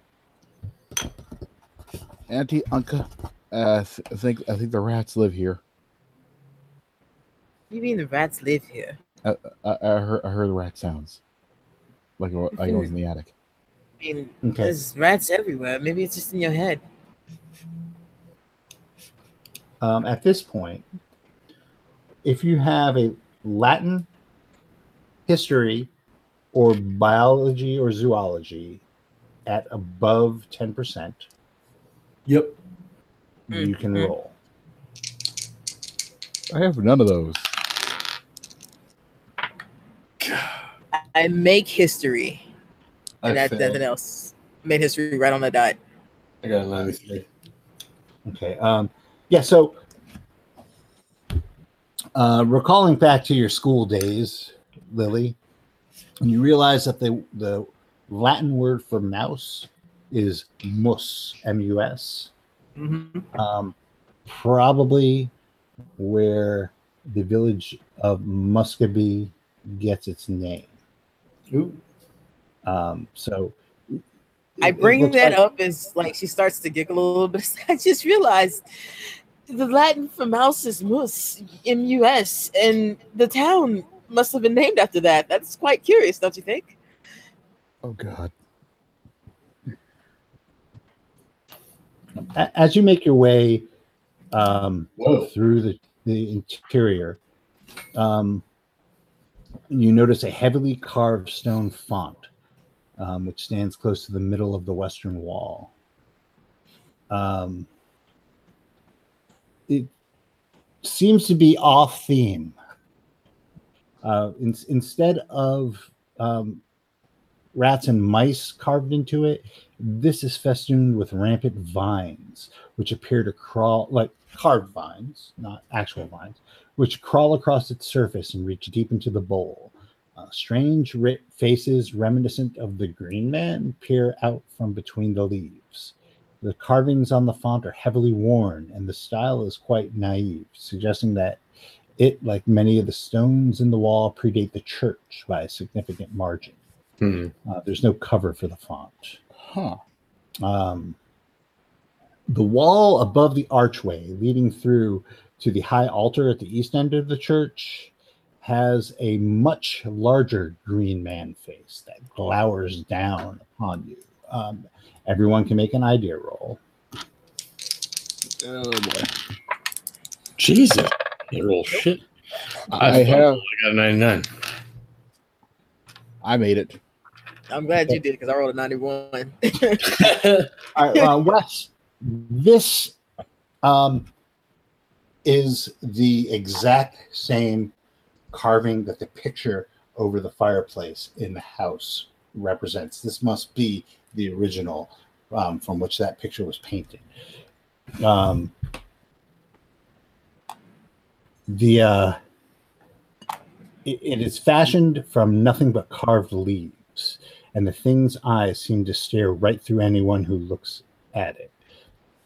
Auntie Unca, uh, th- I think I think the rats live here. You mean the rats live here? I, I, I heard I heard the rat sounds, like I wa- like I was in the attic. I mean, Okay. there's rats everywhere. Maybe it's just in your head. Um, at this point, if you have a Latin, history, or biology or zoology at above 10%, Yep. you can Mhm. roll. I have none of those. I make history, I and that's nothing else. Made history right on the dot. I got a 93. Okay. Um, yeah. So, uh, recalling back to your school days, Lily, you realize that the the Latin word for mouse is mus, m-u-s. Mm-hmm. Um, probably where the village of Muscogee gets its name. Ooh. Um, so I it- it bring that like- up as like she starts to giggle a little bit. I just realized the Latin for mouse is mus, M-U-S, and the town must have been named after that. That's quite curious, don't you think? Oh God. as you make your way um, through the, the interior, um, you notice a heavily carved stone font, um, which stands close to the middle of the western wall. Um, it seems to be off theme. Uh, in, instead of um, rats and mice carved into it, this is festooned with rampant vines, which appear to crawl like carved vines, not actual vines, which crawl across its surface and reach deep into the bowl. Uh, strange faces reminiscent of the Green Man peer out from between the leaves. The carvings on the font are heavily worn, and the style is quite naive, suggesting that it, like many of the stones in the wall, predate the church by a significant margin. Hmm. Uh, there's no cover for the font. Huh. Um, the wall above the archway leading through to the high altar at the east end of the church has a much larger green man face that glowers down upon you. Um, everyone can make an idea roll. Oh boy. Jesus. You roll shit. I have. I got a 99. I made it. I'm glad you did because I rolled a 91. All right, uh, Wes, this um, is the exact same carving that the picture over the fireplace in the house represents. This must be the original um, from which that picture was painted. Um, the uh, it- it is fashioned from nothing but carved leaves and the thing's eyes seem to stare right through anyone who looks at it.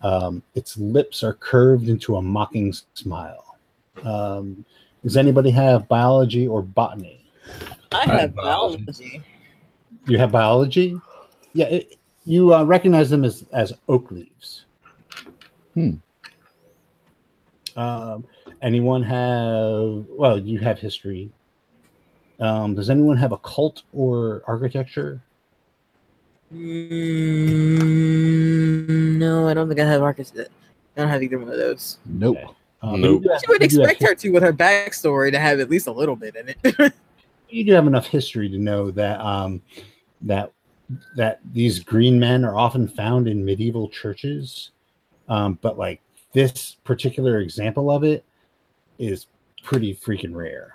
Um, its lips are curved into a mocking smile. Um, does anybody have biology or botany? I have have biology. biology. You have biology? Yeah, it, you uh, recognize them as, as oak leaves. Hmm. Um, anyone have, well, you have history. Um, does anyone have occult or architecture? Mm, no, I don't think I have architect. I don't have either one of those. Nope. Okay. Um, Nope. you have- She would you expect her to with her backstory to have at least a little bit in it. you do have enough history to know that um, that that these green men are often found in medieval churches, um, but like this particular example of it is pretty freaking rare.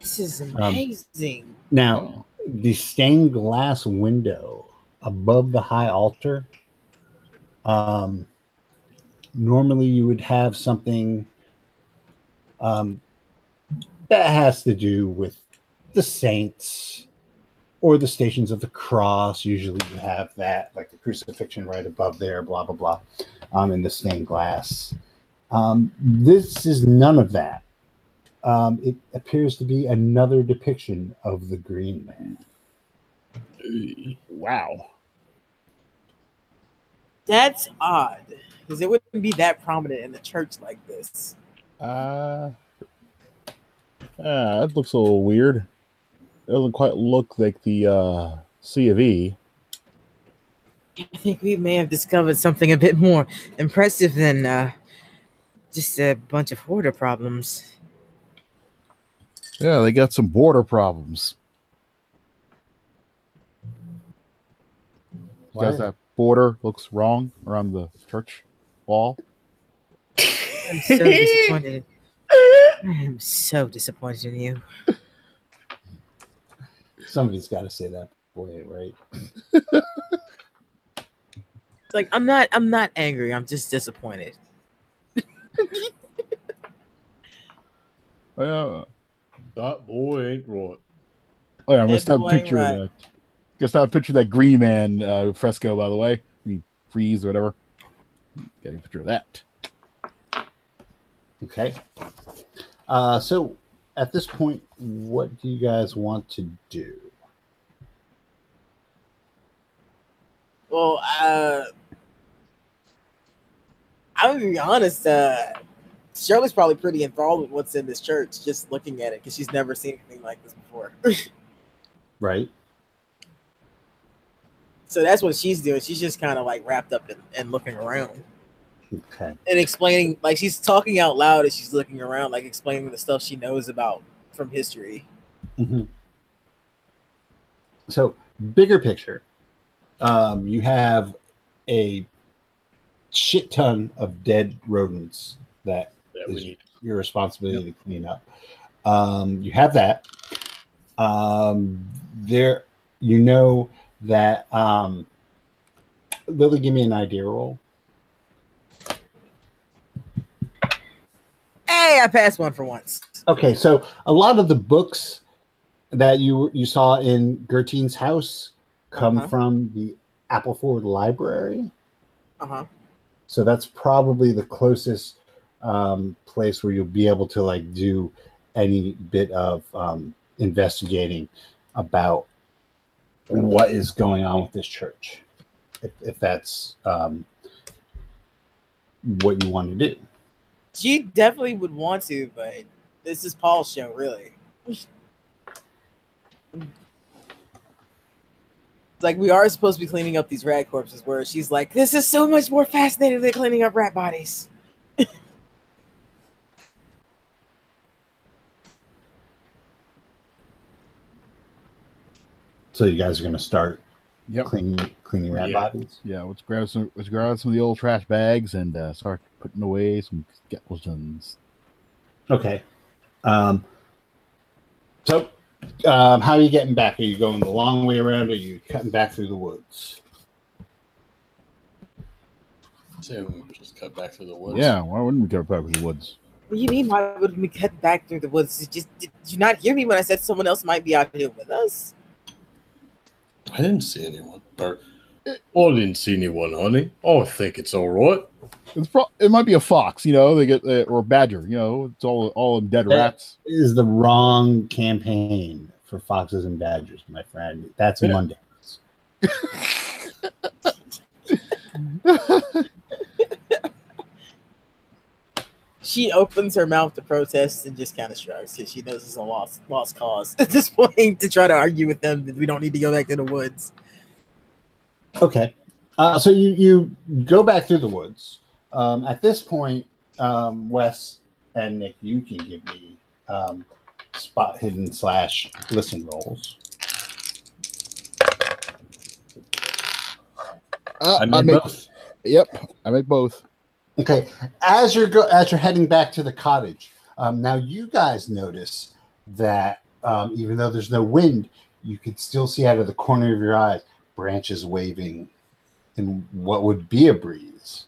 this is Um, amazing. Now, the stained glass window above the high altar, um, normally you would have something um, that has to do with the saints or the stations of the cross. Usually you have that, like the crucifixion right above there, blah, blah, blah, um, in the stained glass. Um, this is none of that um, it appears to be another depiction of the Green Man. Wow. That's odd because it wouldn't be that prominent in the church like this. Uh, ah, that looks a little weird. It doesn't quite look like the uh, C of E. I think we may have discovered something a bit more impressive than uh, just a bunch of hoarder problems. Yeah, they got some border problems. Because Why? that border looks wrong around the church wall. I'm so disappointed. I am so disappointed in you. Somebody's got to say that boy, right? It's like I'm not I'm not angry. I'm just disappointed. Yeah. That boy ain't right. Oh, yeah, I'm gonna It's snap a going picture right. of that. Gonna snap a picture of that Green Man uh, fresco, by the way. I mean, freeze or whatever. Getting a picture of that. Okay. Uh, so at this point, what do you guys want to do? Well, uh I'm gonna be honest, uh Shirley's probably pretty enthralled with what's in this church, just looking at it, because she's never seen anything like this before. Right. so that's what she's doing. She's just kind of like wrapped up in, and looking around. Okay. and explaining like she's talking out loud as she's looking around, like explaining the stuff she knows about from history. Mhm. So, bigger picture, um, you have a shit ton of dead rodents that That we Is- need. your responsibility to clean up. Um, you have that. Um, there, you know that. Um, Lily, give me an idea roll. Hey, I passed one for once. Okay, so a lot of the books that you you saw in Gertine's house come Uh-huh. from the Appleford Library. Uh huh. So that's probably the closest um, place where you'll be able to like do any bit of um, investigating about what is going on with this church, if, if that's um, what you want to do. She definitely would want to, but this is Paul's show, really. like we are supposed to be cleaning up these rat corpses, where she's like, "This is so much more fascinating than cleaning up rat bodies." So you guys are to start Yep. cleaning cleaning rat Yeah. bodies. Yeah, let's grab some. Let's grab some of the old trash bags and uh, start putting away some skeletons. Okay. Um, so, um, how are you getting back? Are you going the long way around? Or are you cutting back through the woods? Say we just cut back through the woods. Yeah, why wouldn't we cut back through the woods? What do you mean? Why wouldn't we cut back through the woods? Did, you- did you not hear me when I said someone else might be out here with us? I didn't see anyone. Or I didn't see anyone, honey. I think it's all right. It's pro- it might be a fox, you know. They get uh, or a badger, you know. It's all all them dead Yeah. rats. Is the wrong campaign for foxes and badgers, my friend. That's Yeah. Monday. She opens her mouth to protest and just kind of shrugs because she knows it's a lost lost cause at this point to try to argue with them that we don't need to go back to the woods. Okay. Uh, so you you go back through the woods. Um, at this point, um, Wes and Nick, you can give me um, spot hidden slash listen rolls. Uh, I I made make, both. yep, I make both. Okay, as you're go as you're heading back to the cottage, um, now you guys notice that um, even though there's no wind, you can still see out of the corner of your eyes branches waving in what would be a breeze,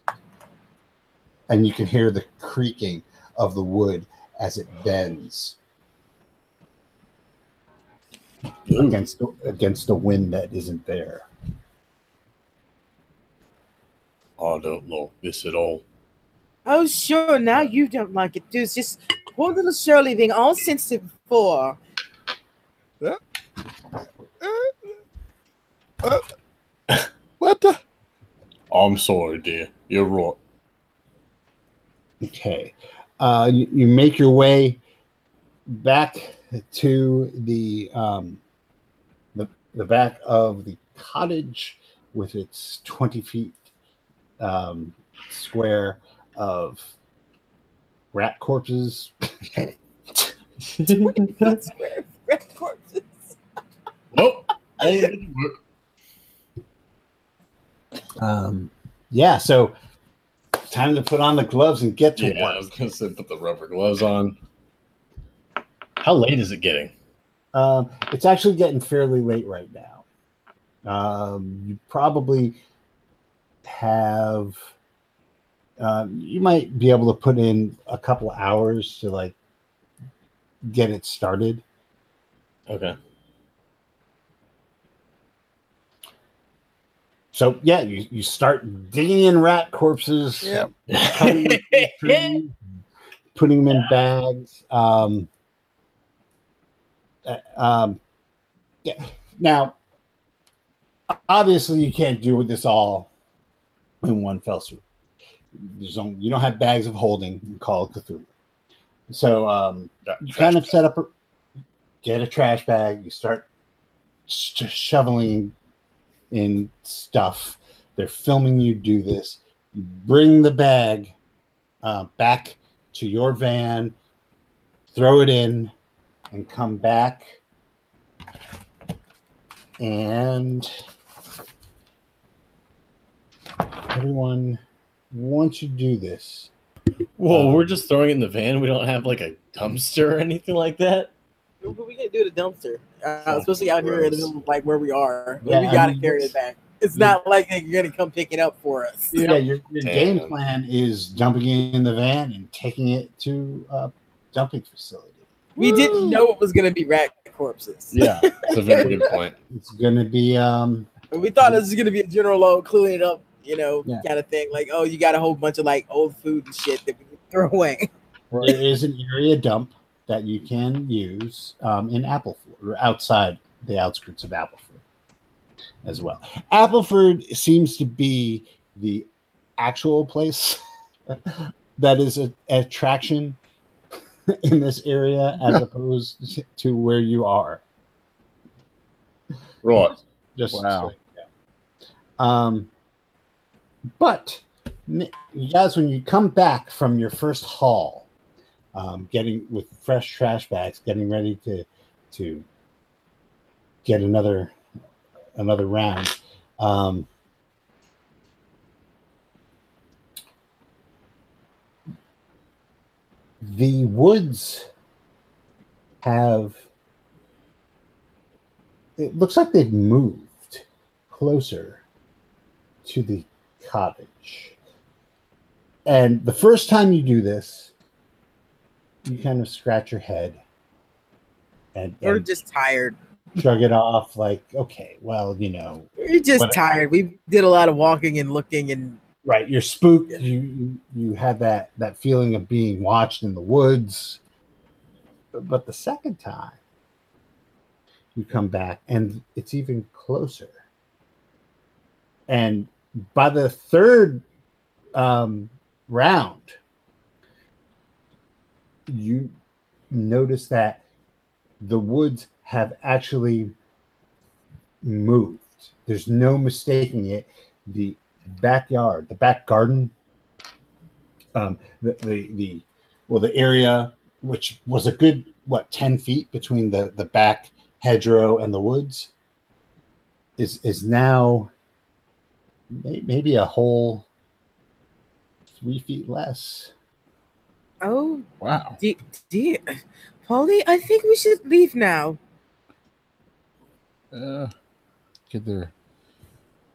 and you can hear the creaking of the wood as it bends against against a wind that isn't there. I don't like this at all. Oh, sure. Now you don't like it, too. It's just poor little Shirley being all sensitive before. What the? I'm sorry, dear. You're right. Okay. Uh, you, you make your way back to the um, the the back of the cottage with its twenty feet um, square of rat corpses. Red corpses. Nope. Work. Um, yeah. So time to put on the gloves and get to Yeah, I was gonna say put the rubber gloves on. How late is it getting? Um, it's actually getting fairly late right now. Um, you probably have. Um, you might be able to put in a couple hours to like get it started. Okay. So yeah, you, you start digging in rat corpses, Yep. cutting them trees, putting them in bags. Um, uh, um, yeah. Now, obviously, you can't do with this all in one fell swoop. There's only, you don't have bags of holding in Call of Cthulhu. So um, you kind of bag. set up, a, get a trash bag. You start sh- shoveling in stuff. They're filming you do this. You bring the bag uh, back to your van, throw it in, and come back. And everyone, once you do this, Whoa, Um, we're just throwing it in the van. We don't have like a dumpster or anything like that. We gonna do at the dumpster? Uh, especially out here gross. middle of like where we are. Yeah, we gotta mean, carry it back. It's not like you're gonna come pick it up for us. yeah, your, your game plan is dumping it in the van and taking it to a dumping facility. We didn't know it was gonna be rat corpses. Yeah. That's a very good point. It's going to be um, We thought this was gonna be a general load, cleaning up, you know, Yeah. kind of thing. Like, oh, you got a whole bunch of like old food and shit that we can throw away. there is an area dump that you can use um, in Appleford or outside the outskirts of Appleford as well. Appleford seems to be the actual place that is an attraction in this area as opposed to where you are. Right. Just Wow. yeah. Um, but you guys, when you come back from your first haul, um, getting with fresh trash bags, getting ready to to get another another round. Um, the woods have it looks like they've moved closer to the cottage. And the first time you do this, you kind of scratch your head and, We're and just tired. shrug it off like, okay, well, you know, We're just But- tired. We did a lot of walking and looking and right, you're spooked. You you, you had that that feeling of being watched in the woods. But the second time you come back and it's even closer. And by the third um, round, you notice that the woods have actually moved. There's no mistaking it. The backyard, the back garden, um, the, the the well, the area which was a good what ten feet between the the back hedgerow and the woods is is now maybe a whole three feet less. oh Wow. dear, dear. Polly, I think we should leave now. Uh, get there.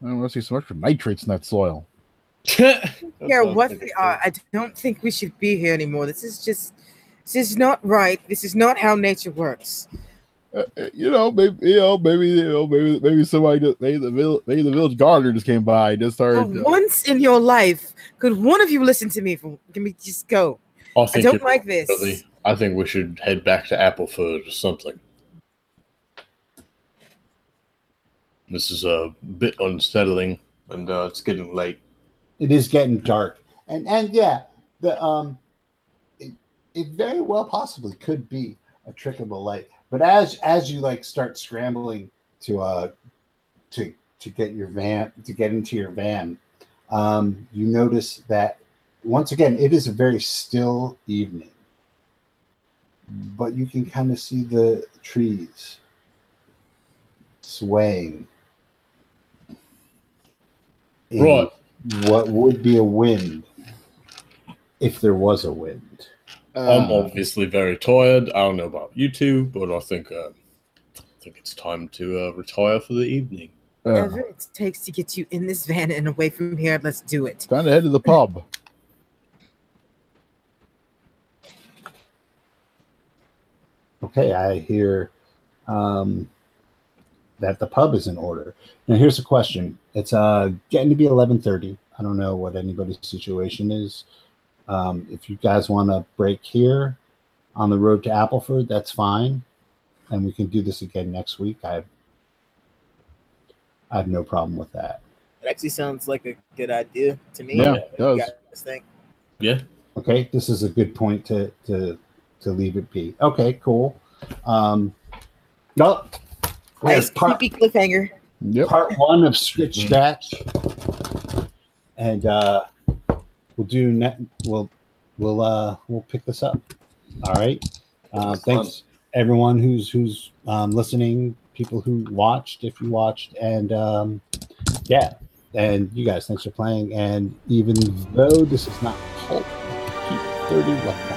I don't want to see so much for nitrates in that soil. Yeah, what they are. I don't think we should be here anymore. This is just this is not right. This is not how nature works. Uh, uh, you know, maybe you know, maybe you know, maybe maybe somebody just maybe the village, maybe the village gardener just came by and just For started. uh, once in your life, could one of you listen to me? For, can we just go? I, I don't you're like this. Billy. I think we should head back to Appleford or something. This is a bit unsettling, and uh, it's getting late. it is getting dark, and and yeah, the um, it, it very well possibly could be a trick of the light. But as as you like start scrambling to uh to to get your van to get into your van, um, you notice that once again it is a very still evening, but you can kind of see the trees swaying. in Right. What would be a wind if there was a wind? I'm Uh, obviously very tired. I don't know about you two, but I think uh, I think it's time to uh, retire for the evening. uh, Whatever it takes to get you in this van and away from here, let's do it. time to head to the pub. Okay, I hear um, that the pub is in order. Now, here's a question. It's uh, getting to be 11:30. I don't know what anybody's situation is. Um, if you guys want to break here on the road to Appleford, that's fine, and we can do this again next week. I have, I have no problem with that. It actually sounds like a good idea to me. Yeah, it does. guys think? Yeah. Okay, this is a good point to to to leave it be. Okay, cool. Um, no, Nice part, creepy cliffhanger. Yep. part one of Scritch Scratch, and uh, we'll do net. We'll we'll uh we'll pick this up. All right. Uh, thanks everyone who's who's um, listening. People who watched, if you watched, and um, yeah, and you guys, thanks for playing. And even though this is not pulp, keep thirty left points.